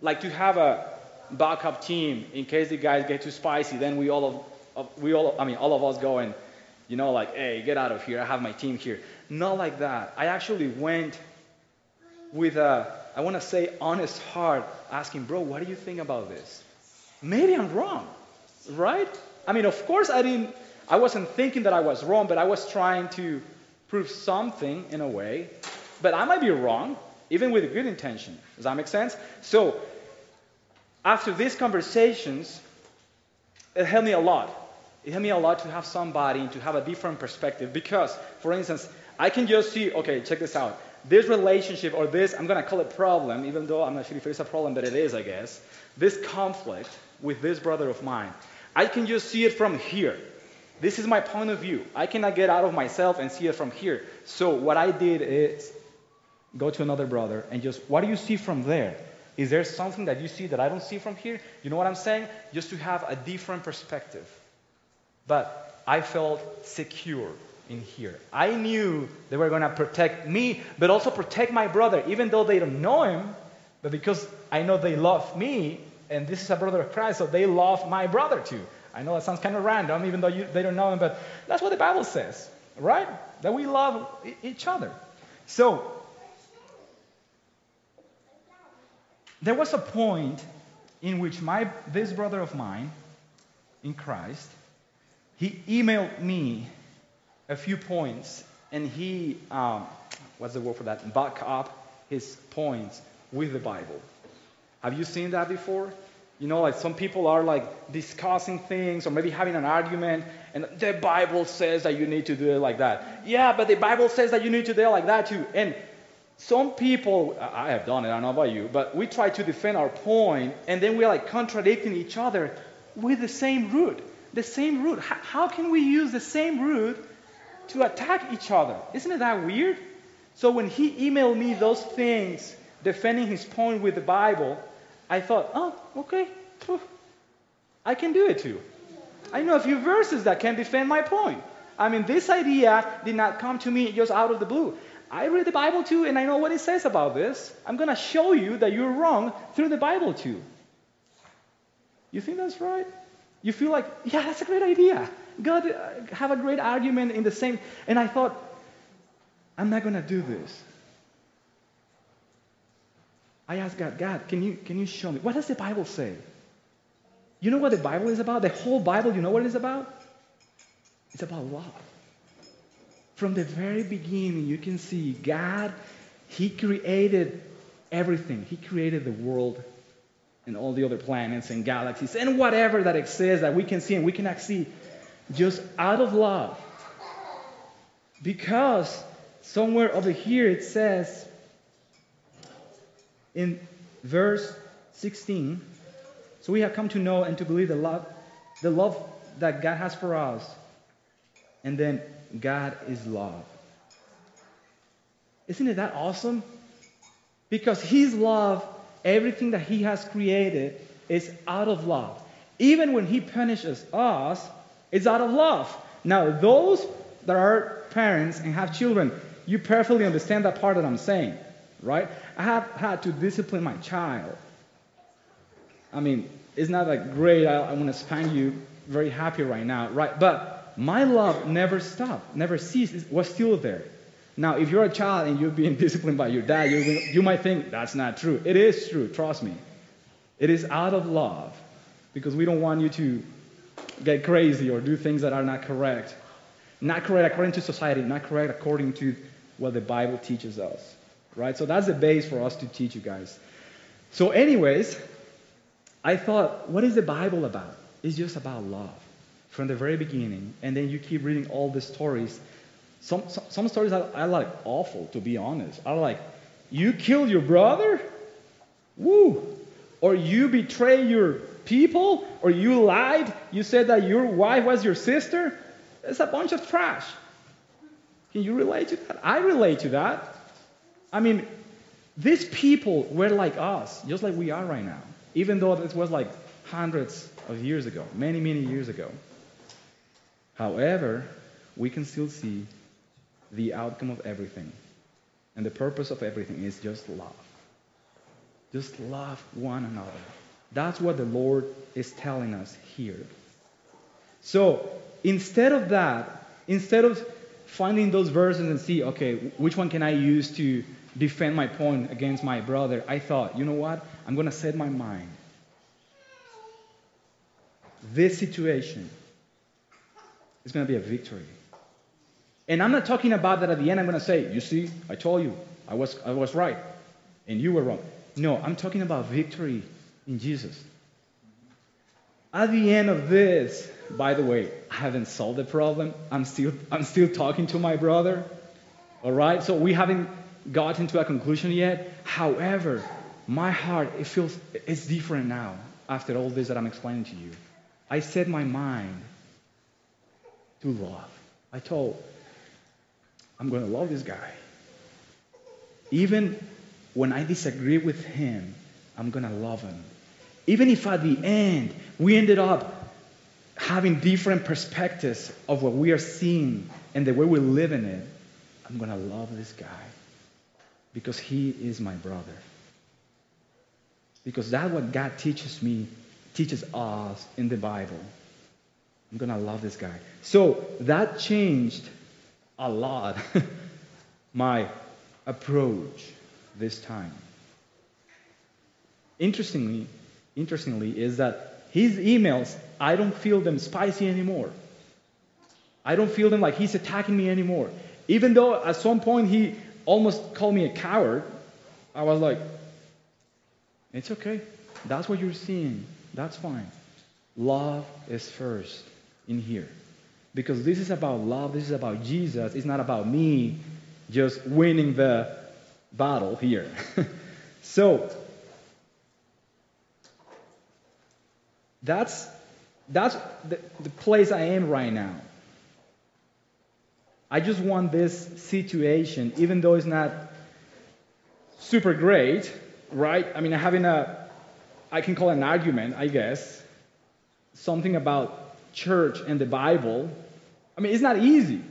like to have a backup team in case the guys get too spicy. Then we all of we all, I mean, all of us going, you know, like, hey, get out of here. I have my team here. Not like that. I actually went with a, I want to say, honest heart, asking, bro, what do you think about this? Maybe I'm wrong, right? I mean, of course, I didn't, I wasn't thinking that I was wrong, but I was trying to prove something in a way. But I might be wrong, even with a good intention. Does that make sense? So, after these conversations, it helped me a lot it helped me a lot to have somebody and to have a different perspective because, for instance, I can just see, okay, check this out. This relationship or this, I'm going to call it problem, even though I'm not sure if it's a problem, but it is, I guess. This conflict with this brother of mine, I can just see it from here. This is my point of view. I cannot get out of myself and see it from here. So what I did is go to another brother and just, what do you see from there? Is there something that you see that I don't see from here? You know what I'm saying? Just to have a different perspective. But I felt secure in here. I knew they were going to protect me, but also protect my brother, even though they don't know him, but because I know they love me, and this is a brother of Christ, so they love my brother too. I know that sounds kind of random, even though you, they don't know him, but that's what the Bible says, right? That we love each other. So, there was a point in which my, this brother of mine in Christ he emailed me a few points and he, um, what's the word for that? Back up his points with the Bible. Have you seen that before? You know, like some people are like discussing things or maybe having an argument, and the Bible says that you need to do it like that. Yeah, but the Bible says that you need to do it like that too. And some people, I have done it, I don't know about you, but we try to defend our point, and then we're like contradicting each other with the same root the same root. How can we use the same root to attack each other? Isn't it that weird? So when he emailed me those things, defending his point with the Bible, I thought, oh, okay, I can do it too. I know a few verses that can defend my point. I mean, this idea did not come to me just out of the blue. I read the Bible too, and I know what it says about this. I'm going to show you that you're wrong through the Bible too. You think that's right? You feel like, yeah, that's a great idea. God, uh, have a great argument in the same. And I thought, I'm not going to do this. I asked God, God, can you, can you show me? What does the Bible say? You know what the Bible is about? The whole Bible, you know what it is about? It's about love. From the very beginning, you can see God, He created everything. He created the world and all the other planets and galaxies and whatever that exists that we can see and we cannot see just out of love. Because somewhere over here it says in verse 16, so we have come to know and to believe the love, the love that God has for us. And then God is love. Isn't it that awesome? Because His love, everything that He has created, is out of love. Even when He punishes us, it's out of love. Now, those that are parents and have children, you perfectly understand that part that I'm saying, right? I have had to discipline my child. I mean, it's not that great, I, I want to spank you, very happy right now, right? But my love never stopped, never ceased, it was still there. Now, if you're a child and you're being disciplined by your dad, you, you might think that's not true. It is true, trust me. It is out of love because we don't want you to get crazy or do things that are not correct. Not correct according to society, not correct according to what the Bible teaches us. Right? So that's the base for us to teach you guys. So, anyways, I thought, what is the Bible about? It's just about love from the very beginning. And then you keep reading all the stories. Some, some, some stories are, are like awful, to be honest. Are like, you killed your brother? Woo! Or you betray your people? Or you lied? You said that your wife was your sister? It's a bunch of trash. Can you relate to that? I relate to that. I mean, these people were like us, just like we are right now, even though this was like hundreds of years ago, many, many years ago. However, we can still see the outcome of everything. And the purpose of everything is just love. Just love one another. That's what the Lord is telling us here. So, instead of that, instead of finding those verses and see, okay, which one can I use to defend my point against my brother, I thought, you know what? I'm going to set my mind. This situation is going to be a victory. And I'm not talking about that at the end I'm going to say, you see, I told you, I was, I was right, and you were wrong. No, I'm talking about victory in Jesus. At the end of this, by the way, I haven't solved the problem. I'm still, I'm still talking to my brother. All right? So we haven't gotten to a conclusion yet. However, my heart, it feels, it's different now after all this that I'm explaining to you. I set my mind to love. I told, I'm going to love this guy. Even when I disagree with him, I'm going to love him. Even if at the end we ended up having different perspectives of what we are seeing and the way we live in it, I'm going to love this guy because he is my brother. Because that's what God teaches me, teaches us in the Bible. I'm going to love this guy. So that changed a lot my approach this time. Interestingly, interestingly is that his emails, I don't feel them spicy anymore. I don't feel them like he's attacking me anymore. Even though at some point he almost called me a coward, I was like, it's okay. That's what you're seeing. That's fine. Love is first in here. Because this is about love, this is about Jesus. It's not about me just winning the battle here. so, that's, that's the, the place I am right now. I just want this situation, even though it's not super great, right? I mean, having a, I can call it an argument, I guess, something about church and the Bible. I mean, it's not easy,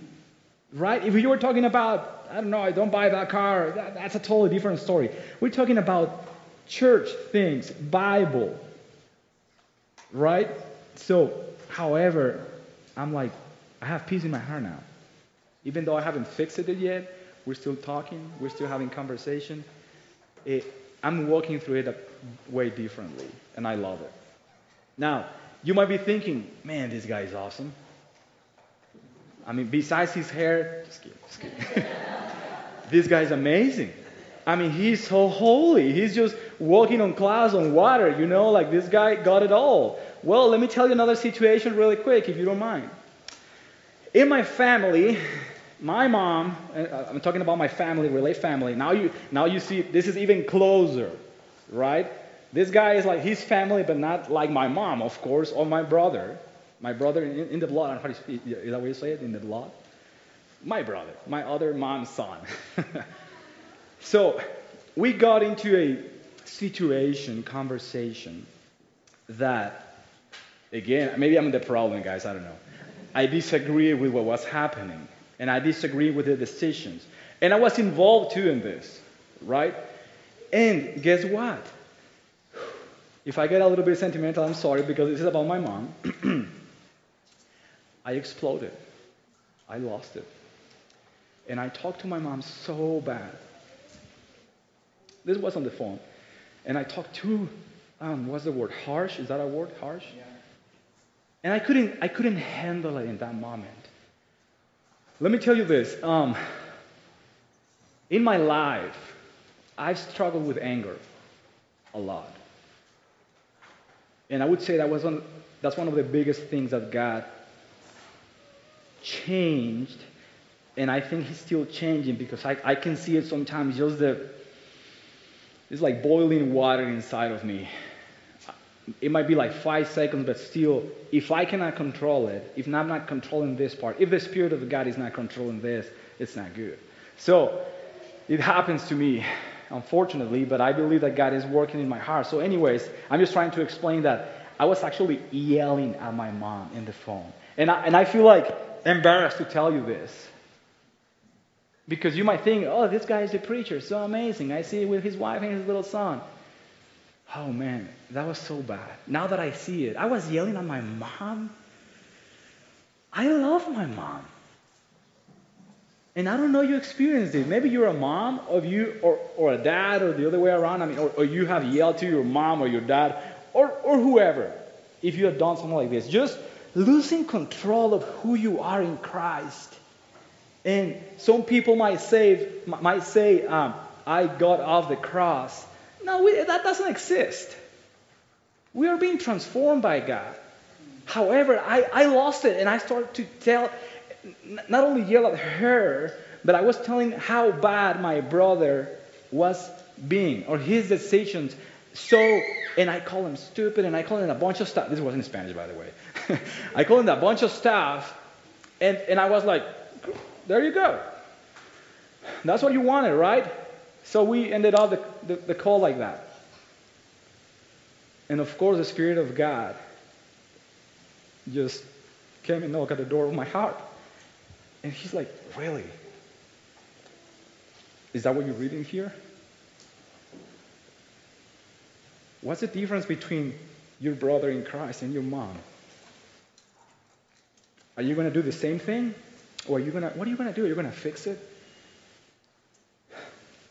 right? If you were talking about I don't know, I don't buy that car. That, that's a totally different story. We're talking about church things, Bible, right? So, however, I'm like, I have peace in my heart now. Even though I haven't fixed it yet, we're still talking, we're still having conversation. It, I'm walking through it way differently, and I love it. Now, you might be thinking, man, this guy is awesome. I mean, besides his hair, just kidding, just kidding. this guy's amazing. I mean, he's so holy. He's just walking on clouds on water, you know, like this guy got it all. Well, let me tell you another situation really quick, if you don't mind. In my family, my mom, uh, I'm talking about my family, relate family. Now you, now you see, this is even closer, right? This guy is like his family, but not like my mom, of course, or my brother. My brother in, in the blood. How do you, is that what you say it? In the blood? My brother, my other mom's son. so we got into a situation, conversation that, again, maybe I'm the problem, guys. I don't know. I disagree with what was happening, and I disagree with the decisions. And I was involved too in this, right? And guess what? If I get a little bit sentimental, I'm sorry because this is about my mom. I exploded. I lost it. And I talked to my mom so bad. This was on the phone. And I talked to, um, what's the word? Harsh? Is that a word? Harsh? Yeah. And I couldn't, I couldn't handle it in that moment. Let me tell you this. Um, in my life, I've struggled with anger a lot. And I would say that was one, that's one of the biggest things that God changed. And I think He's still changing because I, I can see it sometimes just the, it's like boiling water inside of me. It might be like five seconds, but still, if I cannot control it, if I'm not controlling this part, if the Spirit of God is not controlling this, it's not good. So, it happens to me unfortunately, but I believe that God is working in my heart. So, anyways, I'm just trying to explain that I was actually yelling at my mom in the phone. And I, and I feel like embarrassed to tell you this. Because you might think, oh, this guy is a preacher, so amazing. I see it with his wife and his little son. Oh man, that was so bad. Now that I see it, I was yelling at my mom. I love my mom. And I don't know you experienced it. Maybe you're a mom of you or, or a dad or the other way around. I mean, or, or you have yelled to your mom or your dad or, or whoever if you have done something like this. Just losing control of who you are in Christ. And some people might say, might say um, I got off the cross. No, we, that doesn't exist. We are being transformed by God. However, I, I lost it and I started to tell, not only yell at her, but I was telling how bad my brother was being, or his decisions. So, and I call him stupid, and I call him a bunch of stuff. This wasn't in Spanish, by the way. I call him a bunch of stuff, and, and I was like, there you go. That's what you wanted, right? So we ended up the, the, the call like that. And of course, the Spirit of God just came and knocked at the door of my heart. And he's like, Really? Is that what you're reading here? What's the difference between your brother in Christ and your mom? Are you going to do the same thing? Or are you going to, what are you going to do? Are you going to fix it?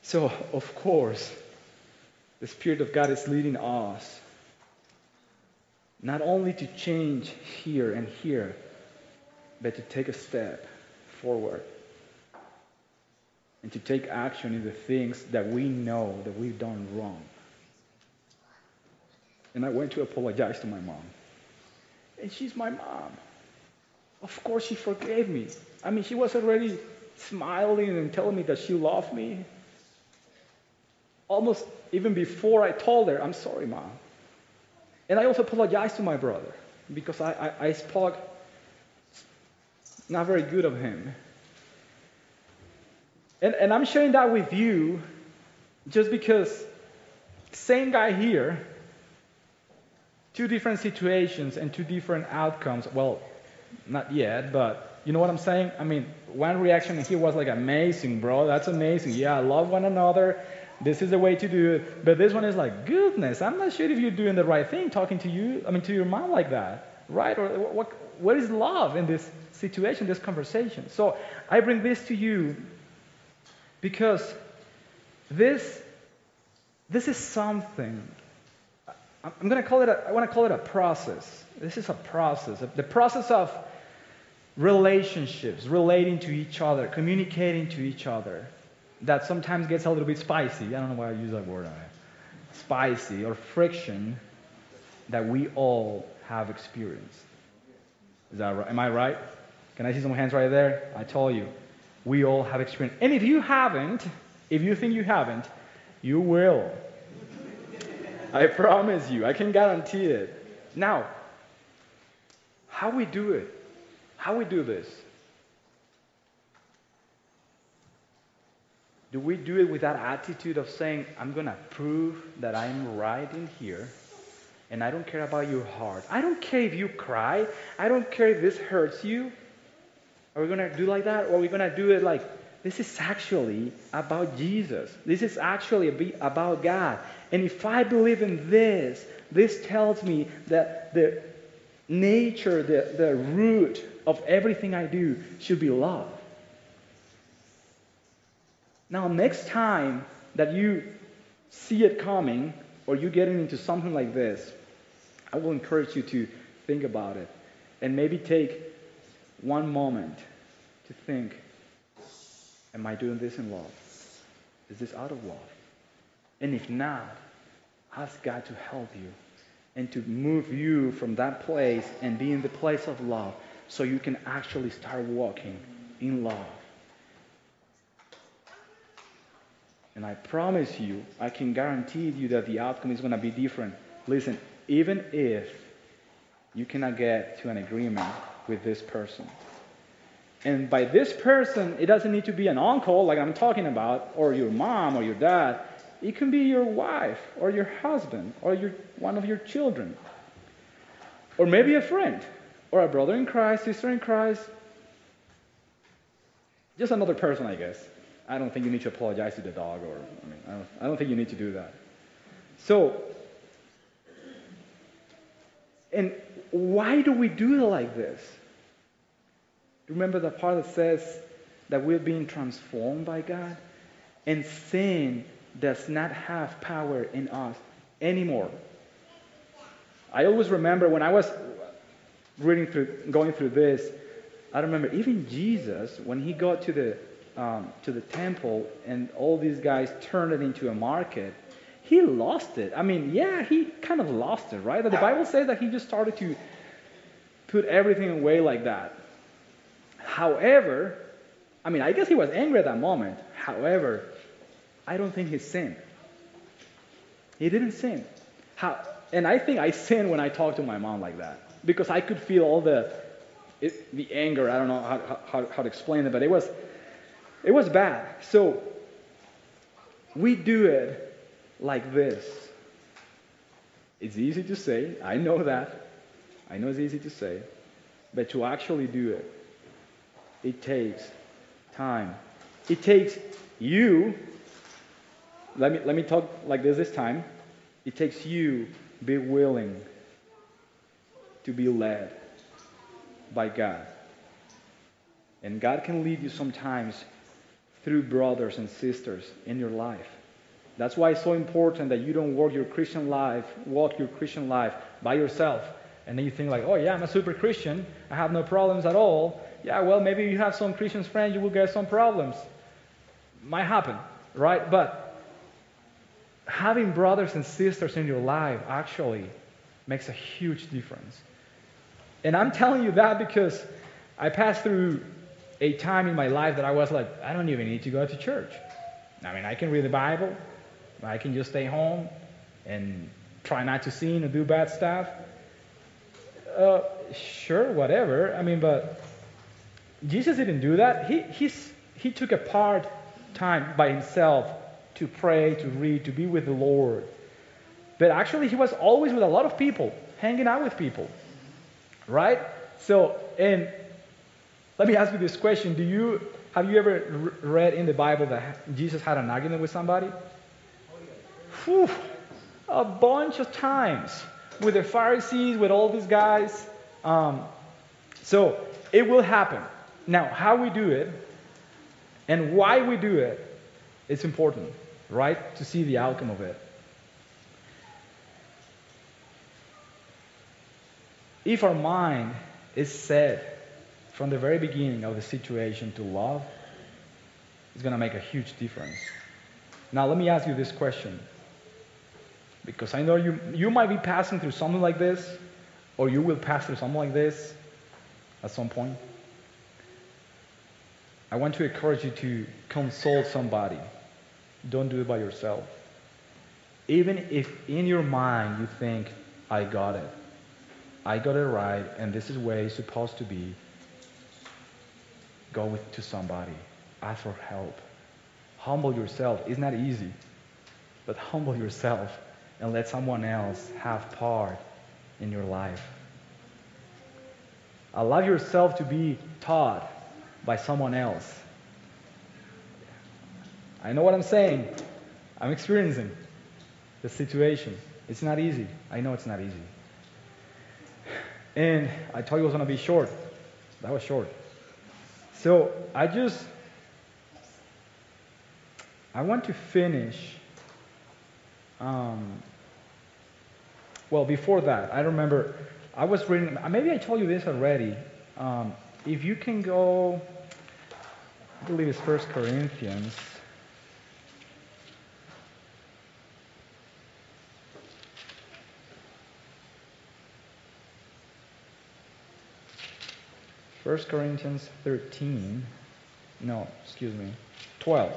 So, of course, the Spirit of God is leading us not only to change here and here, but to take a step forward and to take action in the things that we know that we've done wrong. And I went to apologize to my mom. And she's my mom. Of course, she forgave me. I mean, she was already smiling and telling me that she loved me. Almost even before I told her, I'm sorry, mom. And I also apologized to my brother because I, I, I spoke not very good of him. And, and I'm sharing that with you just because same guy here, two different situations and two different outcomes. Well, not yet, but You know what I'm saying? I mean, one reaction here was like, amazing, bro. That's amazing. Yeah, I love one another. This is the way to do it. But this one is like, goodness, I'm not sure if you're doing the right thing talking to you, I mean, to your mom like that, right? Or what, what is love in this situation, this conversation? So I bring this to you because this, this is something. I'm going to call it. A, I want to call it a process. This is a process. The process of relationships, relating to each other, communicating to each other, that sometimes gets a little bit spicy. I don't know why I use that word. Uh, spicy or friction that we all have experienced. Is that right? Am I right? Can I see some hands right there? I told you, we all have experienced. And if you haven't, if you think you haven't, you will. I promise you. I can guarantee it. Now, how we do it? How we do this? Do we do it with that attitude of saying, I'm going to prove that I'm right in here, and I don't care about your heart? I don't care if you cry. I don't care if this hurts you. Are we going to do like that? Or are we going to do it like, this is actually about Jesus? This is actually about God. And if I believe in this, this tells me that the nature, the, the root of everything I do should be love. Now, next time that you see it coming or you getting into something like this, I will encourage you to think about it and maybe take one moment to think Am I doing this in love? Is this out of love? And if not, ask God to help you and to move you from that place and be in the place of love so you can actually start walking in love. And I promise you, I can guarantee you that the outcome is going to be different. Listen, even if you cannot get to an agreement with this person. And by this person, it doesn't need to be an uncle like I'm talking about, or your mom or your dad. It can be your wife or your husband or your, one of your children. Or maybe a friend or a brother in Christ, sister in Christ. Just another person, I guess. I don't think you need to apologize to the dog, or I mean, I don't, I don't think you need to do that. So, and why do we do it like this? Remember the part that says that we're being transformed by God? And sin does not have power in us anymore. I always remember when I was reading through, going through this, I remember even Jesus, when he got to the um, to the temple and all these guys turned it into a market, he lost it. I mean, yeah, he kind of lost it, right? The Bible says that he just started to put everything away like that. However, I mean, I guess he was angry at that moment. However, I don't think he sinned. He didn't sin. How, and I think I sinned when I talked to my mom like that because I could feel all the it, the anger. I don't know how, how, how to explain it, but it was it was bad. So we do it like this. It's easy to say. I know that. I know it's easy to say. But to actually do it, it takes time. It takes you. Let me, let me talk like this this time. It takes you be willing to be led by God. And God can lead you sometimes through brothers and sisters in your life. That's why it's so important that you don't walk your Christian life, walk your Christian life by yourself. And then you think like, oh yeah, I'm a super Christian. I have no problems at all. Yeah, well, maybe you have some Christian friends, you will get some problems. Might happen, right? But having brothers and sisters in your life actually makes a huge difference. And I'm telling you that because I passed through a time in my life that I was like, I don't even need to go to church. I mean, I can read the Bible, I can just stay home and try not to sin or do bad stuff. Uh, sure, whatever. I mean, but Jesus didn't do that. He, he's, he took a part time by himself to pray, to read, to be with the Lord. But actually, he was always with a lot of people, hanging out with people. Right? So, and Let me ask you this question: Do you have you ever read in the Bible that Jesus had an argument with somebody? Whew, a bunch of times with the Pharisees, with all these guys. Um, so it will happen. Now, how we do it and why we do it, it's important, right? To see the outcome of it. If our mind is set from the very beginning of the situation to love, it's going to make a huge difference. Now, let me ask you this question. Because I know you, you might be passing through something like this, or you will pass through something like this at some point. I want to encourage you to consult somebody. Don't do it by yourself. Even if in your mind you think, I got it, I got it right, and this is way it's supposed to be, go with, to somebody. Ask for help. Humble yourself. It's not easy, but humble yourself and let someone else have part in your life. Allow yourself to be taught by someone else. I know what I'm saying. I'm experiencing the situation. It's not easy. I know it's not easy. And I told you it was going to be short. That was short. So I just, I want to finish. Um, well, before that, I remember I was reading, maybe I told you this already. Um, if you can go, I believe it's First Corinthians. First Corinthians 13. No, excuse me. 12.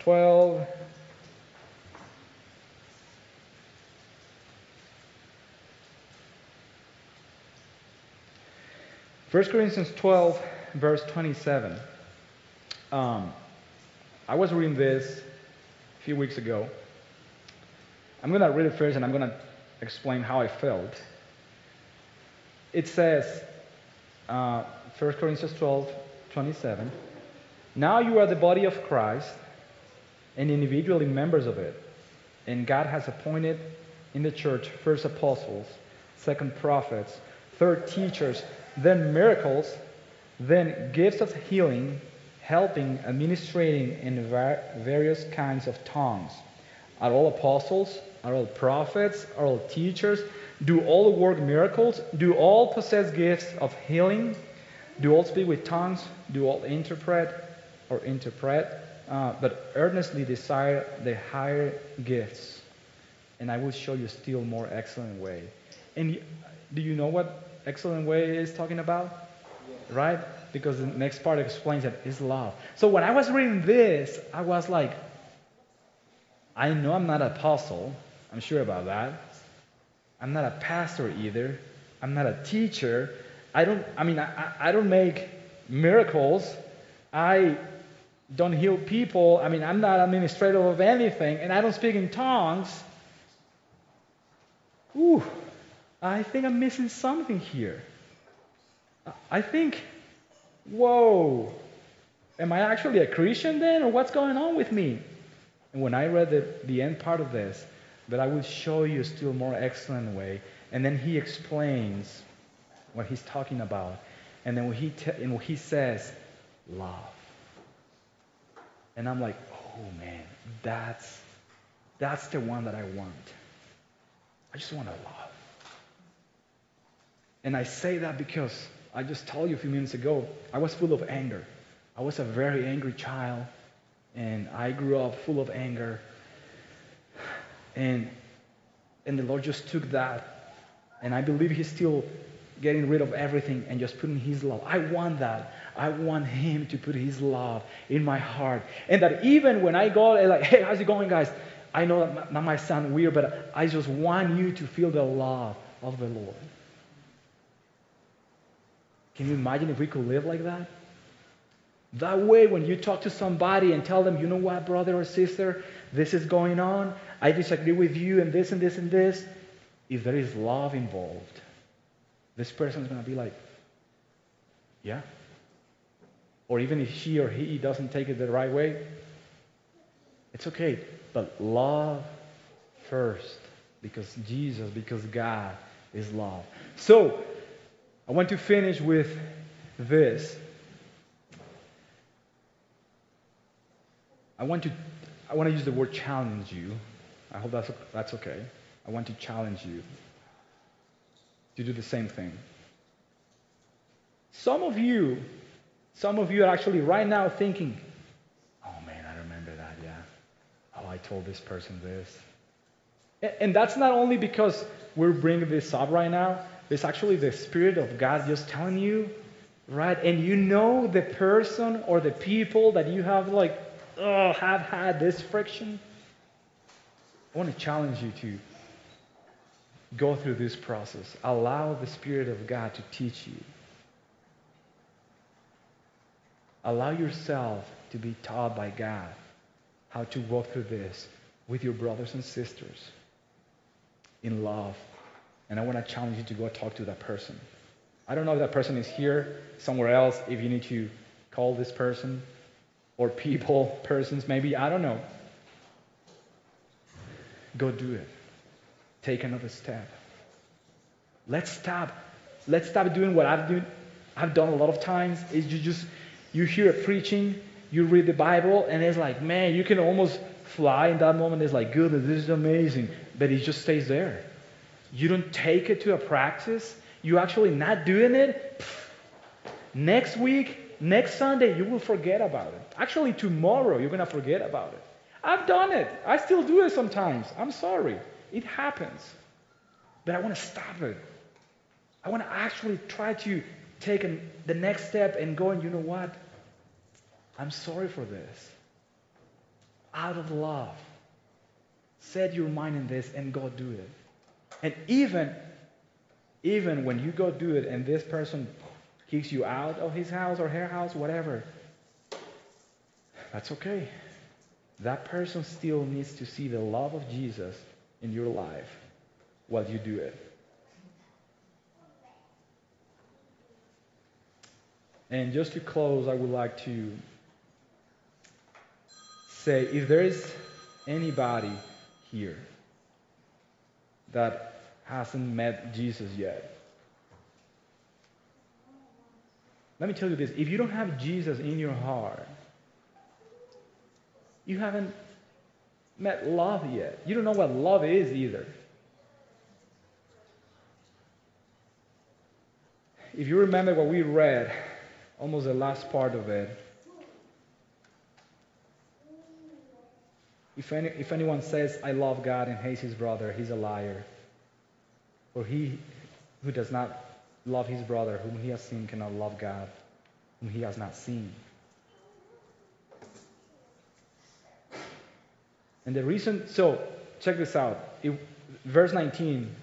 12. 1 Corinthians 12, verse 27. Um, I was reading this a few weeks ago. I'm going to read it first and I'm going to explain how I felt. It says, uh, 1 Corinthians 12, 27, Now you are the body of Christ and individually members of it. And God has appointed in the church first apostles, second prophets, third teachers, then miracles, then gifts of healing, helping, administrating in various kinds of tongues. Are all apostles? Are all prophets? Are all teachers? Do all work miracles? Do all possess gifts of healing? Do all speak with tongues? Do all interpret or interpret? Uh, but earnestly desire the higher gifts, and I will show you still more excellent way. And do you know what excellent way is talking about? Right? Because the next part explains it is love. So when I was reading this, I was like, I know I'm not an apostle. I'm sure about that. I'm not a pastor either. I'm not a teacher. I don't, I mean, I, I don't make miracles. I don't heal people. I mean, I'm not administrative of anything, and I don't speak in tongues. Ooh, I think I'm missing something here. I think, whoa, am I actually a Christian then, or what's going on with me? And when I read the, the end part of this, that I will show you a still more excellent way, and then he explains what he's talking about, and then when he, te- and he says, love. And I'm like, oh man, that's, that's the one that I want. I just want to love. And I say that because I just told you a few minutes ago, I was full of anger. I was a very angry child, and I grew up full of anger. And, and the Lord just took that, and I believe He's still getting rid of everything and just putting His love. I want that. I want Him to put His love in my heart. And that even when I go, like, hey, how's it going, guys? I know that might sound weird, but I just want you to feel the love of the Lord. Can you imagine if we could live like that? That way, when you talk to somebody and tell them, you know what, brother or sister, this is going on, I disagree with you, and this and this and this, if there is love involved, this person is going to be like, yeah, or even if she or he doesn't take it the right way, it's okay. But love first because Jesus, because God is love. So, I want to finish with this. I want to I want to use the word challenge you. I hope that's that's okay. I want to challenge you to do the same thing. Some of you, some of you are actually right now thinking, "Oh man, I remember that. Yeah. Oh, I told this person this." And that's not only because we're bringing this up right now. It's actually the Spirit of God just telling you, right? And you know the person or the people that you have like, oh, have had this friction. I want to challenge you to go through this process. Allow the Spirit of God to teach you. Allow yourself to be taught by God how to walk through this with your brothers and sisters in love. And I want to challenge you to go talk to that person. I don't know if that person is here, somewhere else, if you need to call this person or people, persons, maybe, I don't know. Go do it. Take another step. Let's stop. Let's stop doing what I've done. I've done a lot of times. Is you just you hear a preaching, you read the Bible, and it's like, man, you can almost fly in that moment. It's like, goodness, this is amazing. But it just stays there. You don't take it to a practice. You actually not doing it. Next week, next Sunday, you will forget about it. Actually, tomorrow, you're going to forget about it. I've done it. I still do it sometimes. I'm sorry. It happens. But I want to stop it. I want to actually try to take an, the next step and go, and you know what? I'm sorry for this. Out of love. Set your mind in this and go do it. And even, even when you go do it and this person kicks you out of his house or her house, whatever, that's okay. That person still needs to see the love of Jesus in your life while you do it. And just to close, I would like to say if there is anybody here that hasn't met Jesus yet, let me tell you this if you don't have Jesus in your heart, you haven't met love yet. You don't know what love is either. If you remember what we read, almost the last part of it, if, any, if anyone says, I love God and hates his brother, he's a liar. For he who does not love his brother, whom he has seen, cannot love God, whom he has not seen. And the reason, so check this out. If, verse 19,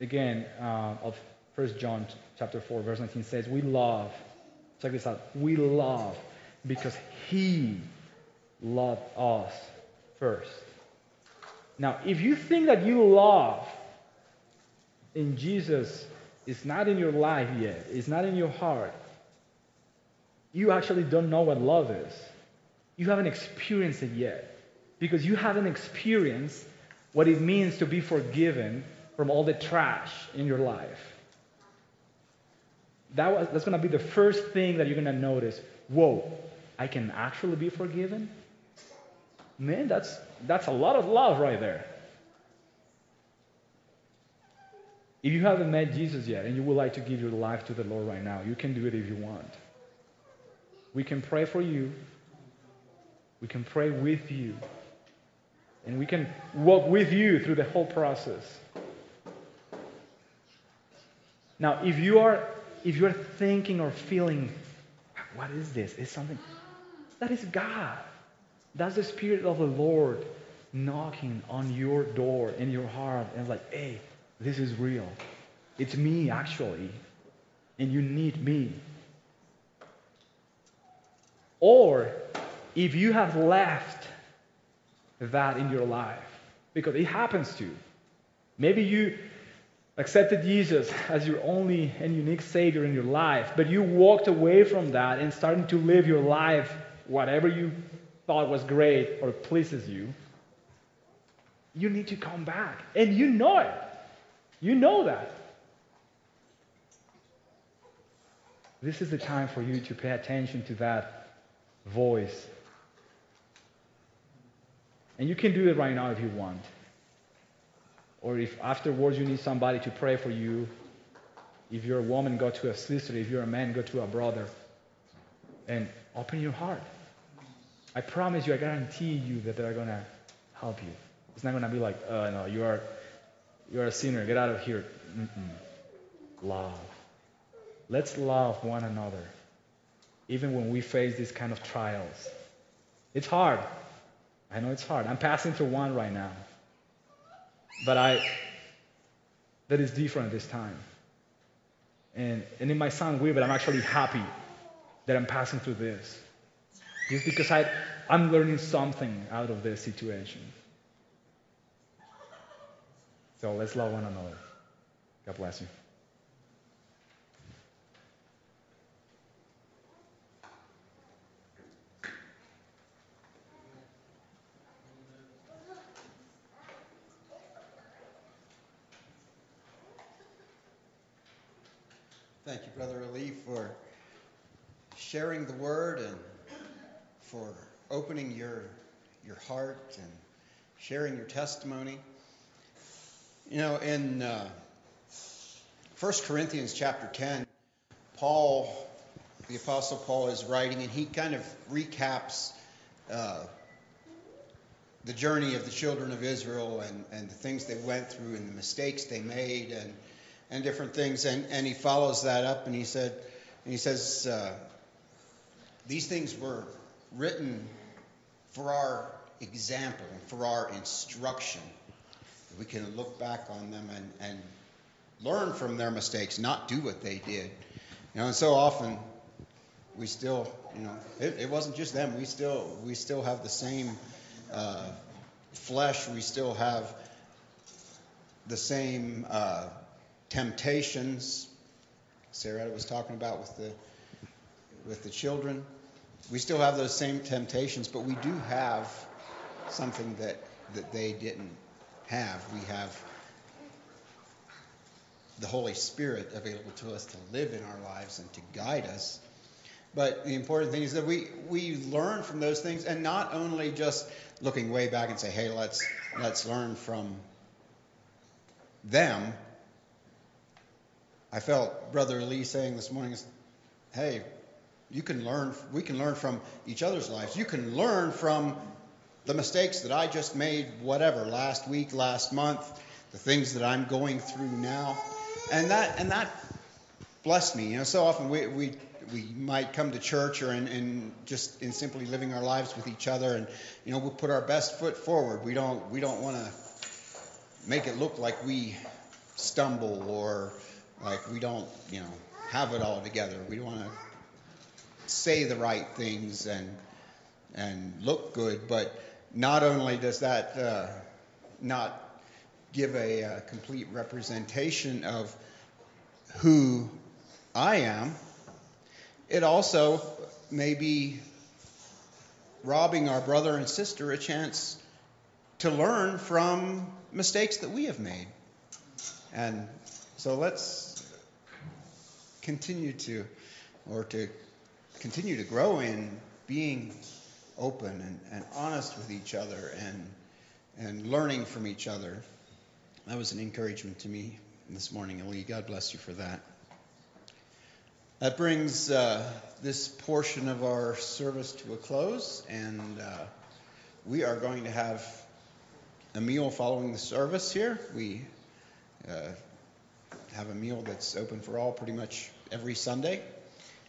again, uh, of 1 John chapter 4, verse 19 says, We love, check this out, we love because he loved us first. Now, if you think that you love in Jesus is not in your life yet, it's not in your heart, you actually don't know what love is. You haven't experienced it yet because you haven't experienced what it means to be forgiven from all the trash in your life. That was, that's going to be the first thing that you're going to notice. Whoa, I can actually be forgiven? Man, that's, that's a lot of love right there. If you haven't met Jesus yet and you would like to give your life to the Lord right now, you can do it if you want. We can pray for you. We can pray with you. And we can walk with you through the whole process. Now, if you are if you're thinking or feeling, what is this? Is something that is God. That's the Spirit of the Lord knocking on your door in your heart and like, hey, this is real. It's me actually. And you need me. Or if you have left that in your life, because it happens to you. Maybe you accepted Jesus as your only and unique Savior in your life, but you walked away from that and starting to live your life, whatever you thought was great or pleases you, you need to come back. And you know it. You know that. This is the time for you to pay attention to that voice. And you can do it right now if you want. Or if afterwards you need somebody to pray for you. If you're a woman, go to a sister. If you're a man, go to a brother. And open your heart. I promise you, I guarantee you that they're going to help you. It's not going to be like, oh, no, you are, you are a sinner. Get out of here. Mm-mm. Love. Let's love one another, even when we face these kind of trials. It's hard. I know it's hard. I'm passing through one right now. But I, that is different this time. And, and it might sound weird, but I'm actually happy that I'm passing through this. Just because I, I'm learning something out of this situation. So let's love one another. God bless you. Thank you, Brother Ali, for sharing the word and for opening your your heart and sharing your testimony. You know, in uh, 1 Corinthians chapter 10, Paul, the Apostle Paul, is writing, and he kind of recaps uh, the journey of the children of Israel and, and the things they went through and the mistakes they made and and different things. And, and he follows that up and he said, and he says, uh, these things were written for our example, and for our instruction. We can look back on them and, and learn from their mistakes, not do what they did. You know, and so often we still, you know, it, it wasn't just them. We still, we still have the same uh, flesh. We still have the same uh, temptations. Sarah was talking about with the with the children. We still have those same temptations, but we do have something that that they didn't have. We have the Holy Spirit available to us to live in our lives and to guide us. But the important thing is that we, we learn from those things and not only just looking way back and say, hey, let's let's learn from them, I felt Brother Lee saying this morning, hey, you can learn, we can learn from each other's lives. You can learn from the mistakes that I just made, whatever, last week, last month, the things that I'm going through now. And that, and that blessed me. You know, so often we, we, we might come to church or in, in just in simply living our lives with each other and, you know, we'll put our best foot forward. We don't, we don't want to make it look like we stumble or, like we don't, you know, have it all together. We want to say the right things and and look good, but not only does that uh, not give a, uh, complete representation of who I am, it also may be robbing our brother and sister a chance to learn from mistakes that we have made. And so let's continue to, or to continue to grow in being open and, and honest with each other and, and learning from each other. That was an encouragement to me this morning, Ali. God bless you for that. That brings uh, this portion of our service to a close, and uh, we are going to have a meal following the service here. We uh, have a meal that's open for all pretty much every Sunday,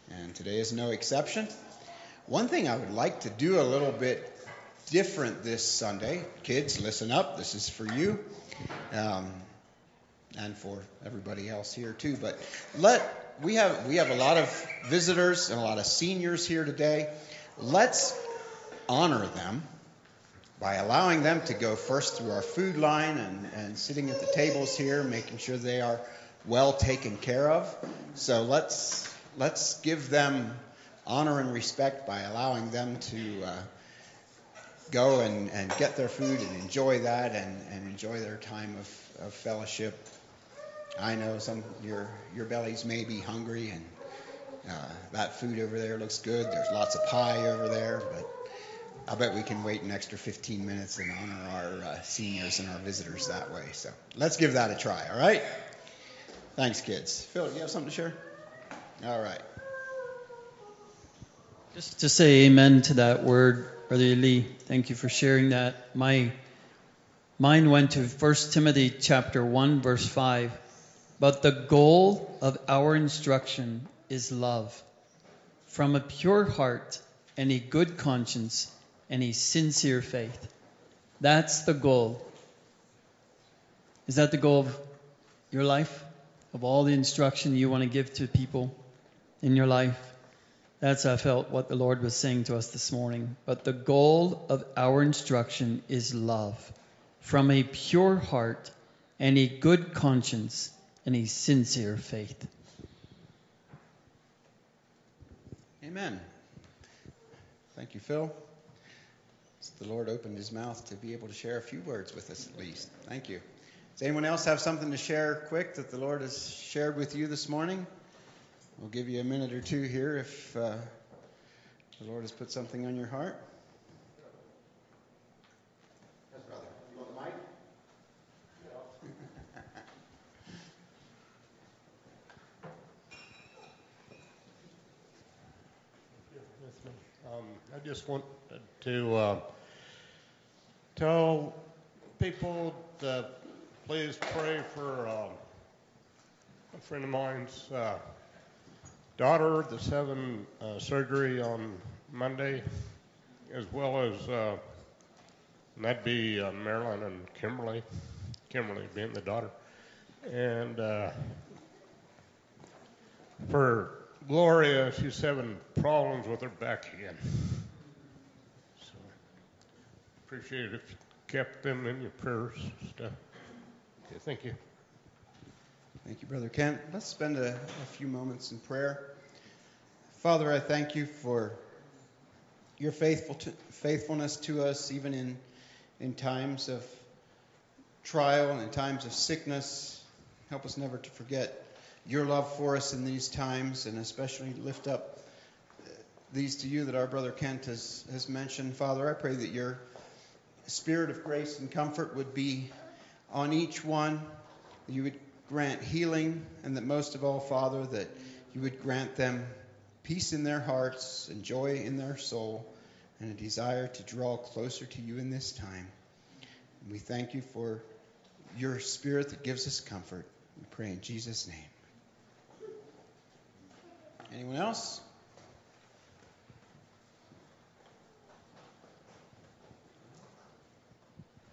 and today is no exception. One thing I would like to do a little bit different this Sunday, kids, listen up, this is for you. Um, and for everybody else here too. But let we have we have a lot of visitors and a lot of seniors here today. Let's honor them by allowing them to go first through our food line and, and sitting at the tables here, making sure they are well taken care of. So let's let's give them honor and respect by allowing them to uh, go and, and get their food and enjoy that and, and enjoy their time of, of fellowship. I know some your your bellies may be hungry and uh, that food over there looks good. There's lots of pie over there, but I bet we can wait an extra 15 minutes and honor our uh, seniors and our visitors that way. So let's give that a try, all right? Thanks, kids. Phil, you have something to share? All right. Just to say amen to that word, Brother Lee. Thank you for sharing that. My mind went to 1 Timothy chapter 1 verse 5. But the goal of our instruction is love, from a pure heart and a good conscience and a sincere faith. That's the goal. Is that the goal of your life? Of all the instruction you want to give to people in your life? That's, I felt, what the Lord was saying to us this morning. But the goal of our instruction is love, from a pure heart and a good conscience and a sincere faith. Amen. Thank you, Phil. The Lord opened his mouth to be able to share a few words with us at least. Thank you. Does anyone else have something to share quick that the Lord has shared with you this morning? We'll give you a minute or two here if uh, the Lord has put something on your heart. Yes, brother. You want the mic? Um, I just want to uh, tell people to please pray for um, a friend of mine's uh, daughter the seven uh, surgery on Monday, as well as uh, that'd be uh, Marilyn and Kimberly, Kimberly being the daughter, and uh, for Gloria, she's having problems with her back again. So appreciate it if you kept them in your prayers. Stuff. Okay, thank you. Thank you, Brother Kent. Let's spend a, a, few moments in prayer. Father, I thank you for your faithful faithfulness to us, even in, in times of trial and in times of sickness. Help us never to forget your love for us in these times, and especially lift up uh, these to you that our brother Kent has, has mentioned. Father, I pray that your spirit of grace and comfort would be on each one, you would grant healing, and that most of all, Father, that you would grant them peace in their hearts and joy in their soul, and a desire to draw closer to you in this time. And we thank you for your spirit that gives us comfort. We pray in Jesus' name. Anyone else?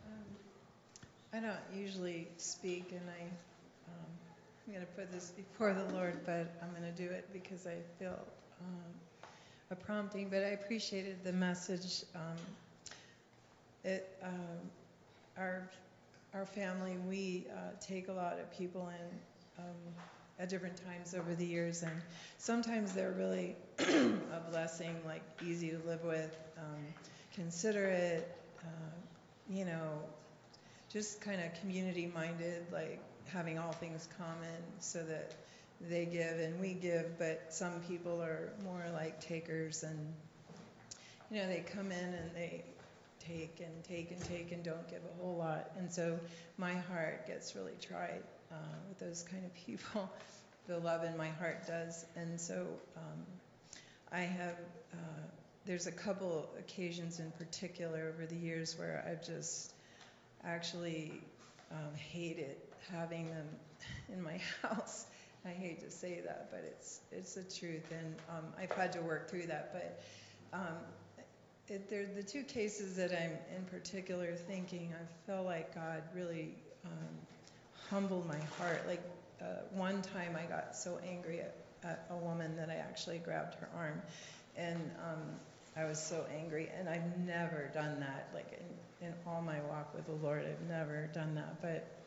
Um, I don't usually speak, and I, I'm going to put this before the Lord, but I'm going to do it because I feel um, a prompting. But I appreciated the message. Um, it, um, our our family, we uh, take a lot of people in um, at different times over the years, and sometimes they're really a blessing, like easy to live with, um, considerate, uh, you know, just kind of community minded, like having all things common so that they give and we give, but some people are more like takers and you know, they come in and they take and take and take and don't give a whole lot. And so my heart gets really tried uh, with those kind of people. the love in my heart does. And so um, I have, uh, there's a couple occasions in particular over the years where I've just actually um, hated having them in my house. I hate to say that, but it's it's the truth, and um, I've had to work through that. But um, it, they're the two cases that I'm in particular thinking. I feel like God really um, humbled my heart. Like uh, one time, I got so angry at, at, a woman that I actually grabbed her arm, and um, I was so angry, and I've never done that. Like in, in all my walk with the Lord, I've never done that. But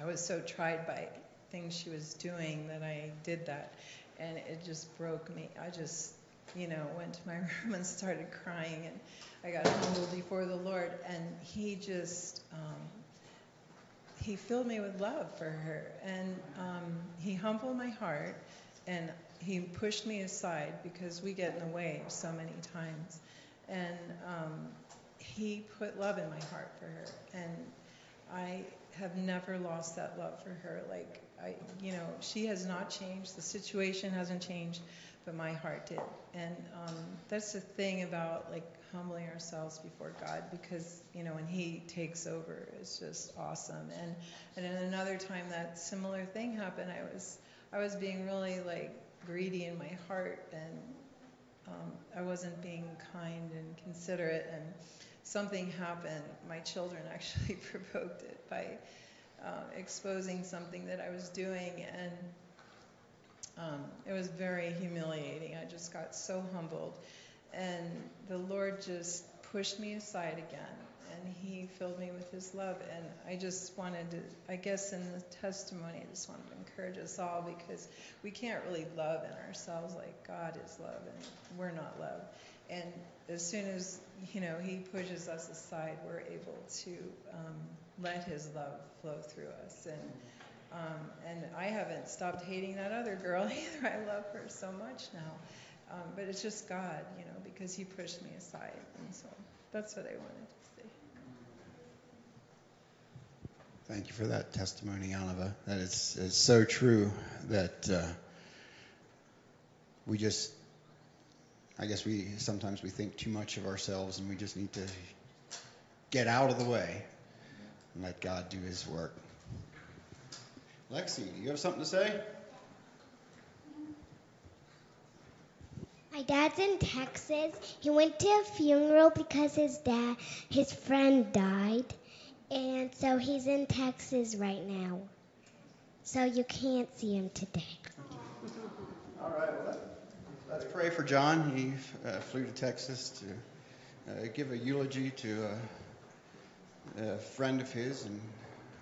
I was so tried by things she was doing that I did that, and it just broke me. I just, you know, went to my room and started crying, and I got humbled before the Lord, and He just. Um, he filled me with love for her, and um, he humbled my heart, and he pushed me aside because we get in the way so many times, and um, he put love in my heart for her, and I have never lost that love for her. Like I, you know, she has not changed. The situation hasn't changed, but my heart did, and um, that's the thing about like humbling ourselves before God because you know when He takes over, it's just awesome. And and then another time that similar thing happened, I was I was being really like greedy in my heart, and um, I wasn't being kind and considerate, and something happened. My children actually provoked it by uh, exposing something that I was doing, and um, it was very humiliating. I just got so humbled. And the Lord just pushed me aside again, and He filled me with His love. And I just wanted to, I guess, in the testimony, I just wanted to encourage us all because we can't really love in ourselves like God is love, and we're not love. And as soon as you know He pushes us aside, we're able to um, let His love flow through us. And um, and I haven't stopped hating that other girl either. I love her so much now. Um, but it's just God, you know, because He pushed me aside. And so that's what I wanted to say. Thank you for that testimony, Anava. That is, is so true that uh, we just, I guess we sometimes we think too much of ourselves and we just need to get out of the way and let God do His work. Lexi, do you have something to say? My dad's in Texas. He went to a funeral because his dad, his friend died, and so he's in Texas right now. So you can't see him today. All right, well, let's pray for John. He uh, flew to Texas to uh, give a eulogy to a, a, friend of his, and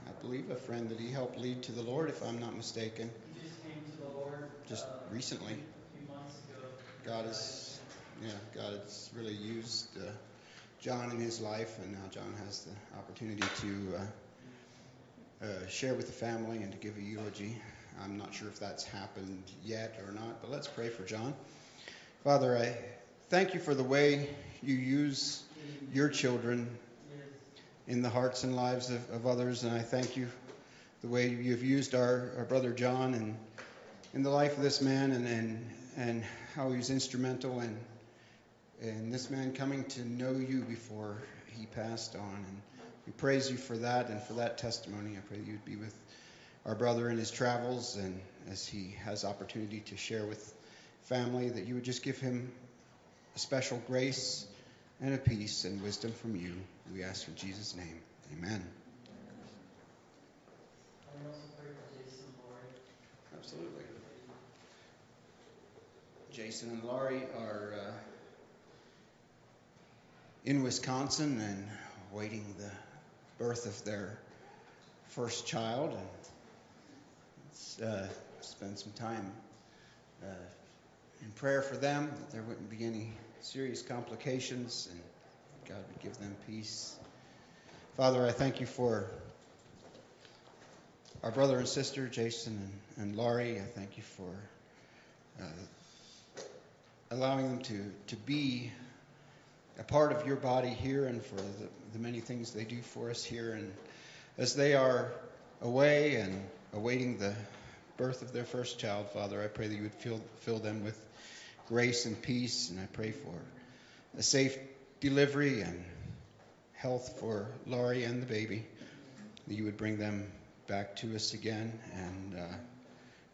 I believe a friend that he helped lead to the Lord, if I'm not mistaken. He just came to the Lord just uh, recently. God has, yeah, God has really used uh, John in his life, and now John has the opportunity to uh, uh, share with the family and to give a eulogy. I'm not sure if that's happened yet or not, but let's pray for John. Father, I thank you for the way you use your children in the hearts and lives of, of others, and I thank you the way you've used our, our brother John and in the life of this man and, and, and how he was instrumental in, in this man coming to know you before he passed on. And we praise you for that and for that testimony. I pray that you'd be with our brother in his travels and as he has opportunity to share with family, that you would just give him a special grace and a peace and wisdom from you. We ask in Jesus' name. Amen. Absolutely. Jason and Laurie are uh, in Wisconsin and waiting the birth of their first child, and uh, spend some time uh, in prayer for them that there wouldn't be any serious complications and God would give them peace. Father, I thank you for our brother and sister, Jason and, and Laurie. I thank you for uh, allowing them to, to be a part of your body here and for the, the many things they do for us here. And as they are away and awaiting the birth of their first child, Father, I pray that you would fill, fill them with grace and peace. And I pray for a safe delivery and health for Laurie and the baby, that you would bring them back to us again and uh,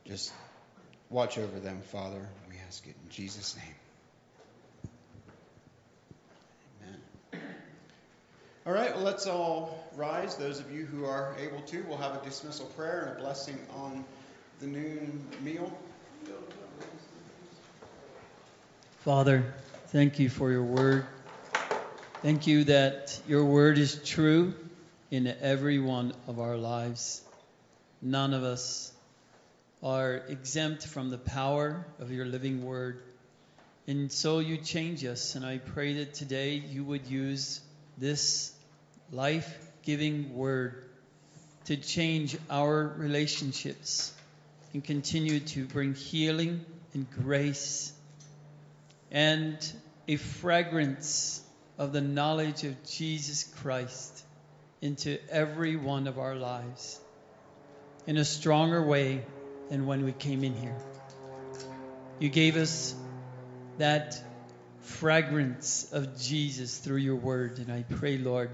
just watch over them, Father We ask it in Jesus' name. All right, well, let's all rise. Those of you who are able to, we'll have a dismissal prayer and a blessing on the noon meal. Father, Thank you for your word. Thank you that your word is true in every one of our lives. None of us are exempt from the power of your living word. And so you change us. And I pray that today you would use this life giving word to change our relationships and continue to bring healing and grace and a fragrance of the knowledge of Jesus Christ into every one of our lives in a stronger way than when we came in here. You gave us that fragrance of Jesus through your word, and I pray, Lord,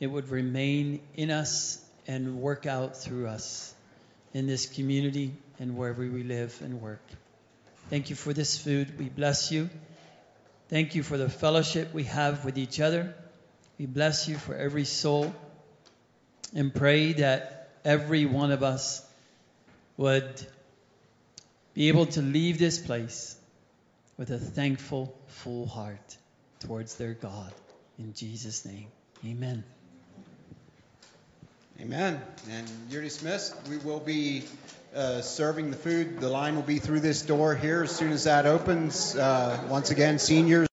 it would remain in us and work out through us in this community and wherever we live and work. Thank you for this food. We bless you. Thank you for the fellowship we have with each other. We bless you for every soul and pray that every one of us would be able to leave this place with a thankful, full heart towards their God. In Jesus' name, amen. Amen. And you're dismissed. We will be uh, serving the food. The line will be through this door here as soon as that opens. Uh, once again, seniors.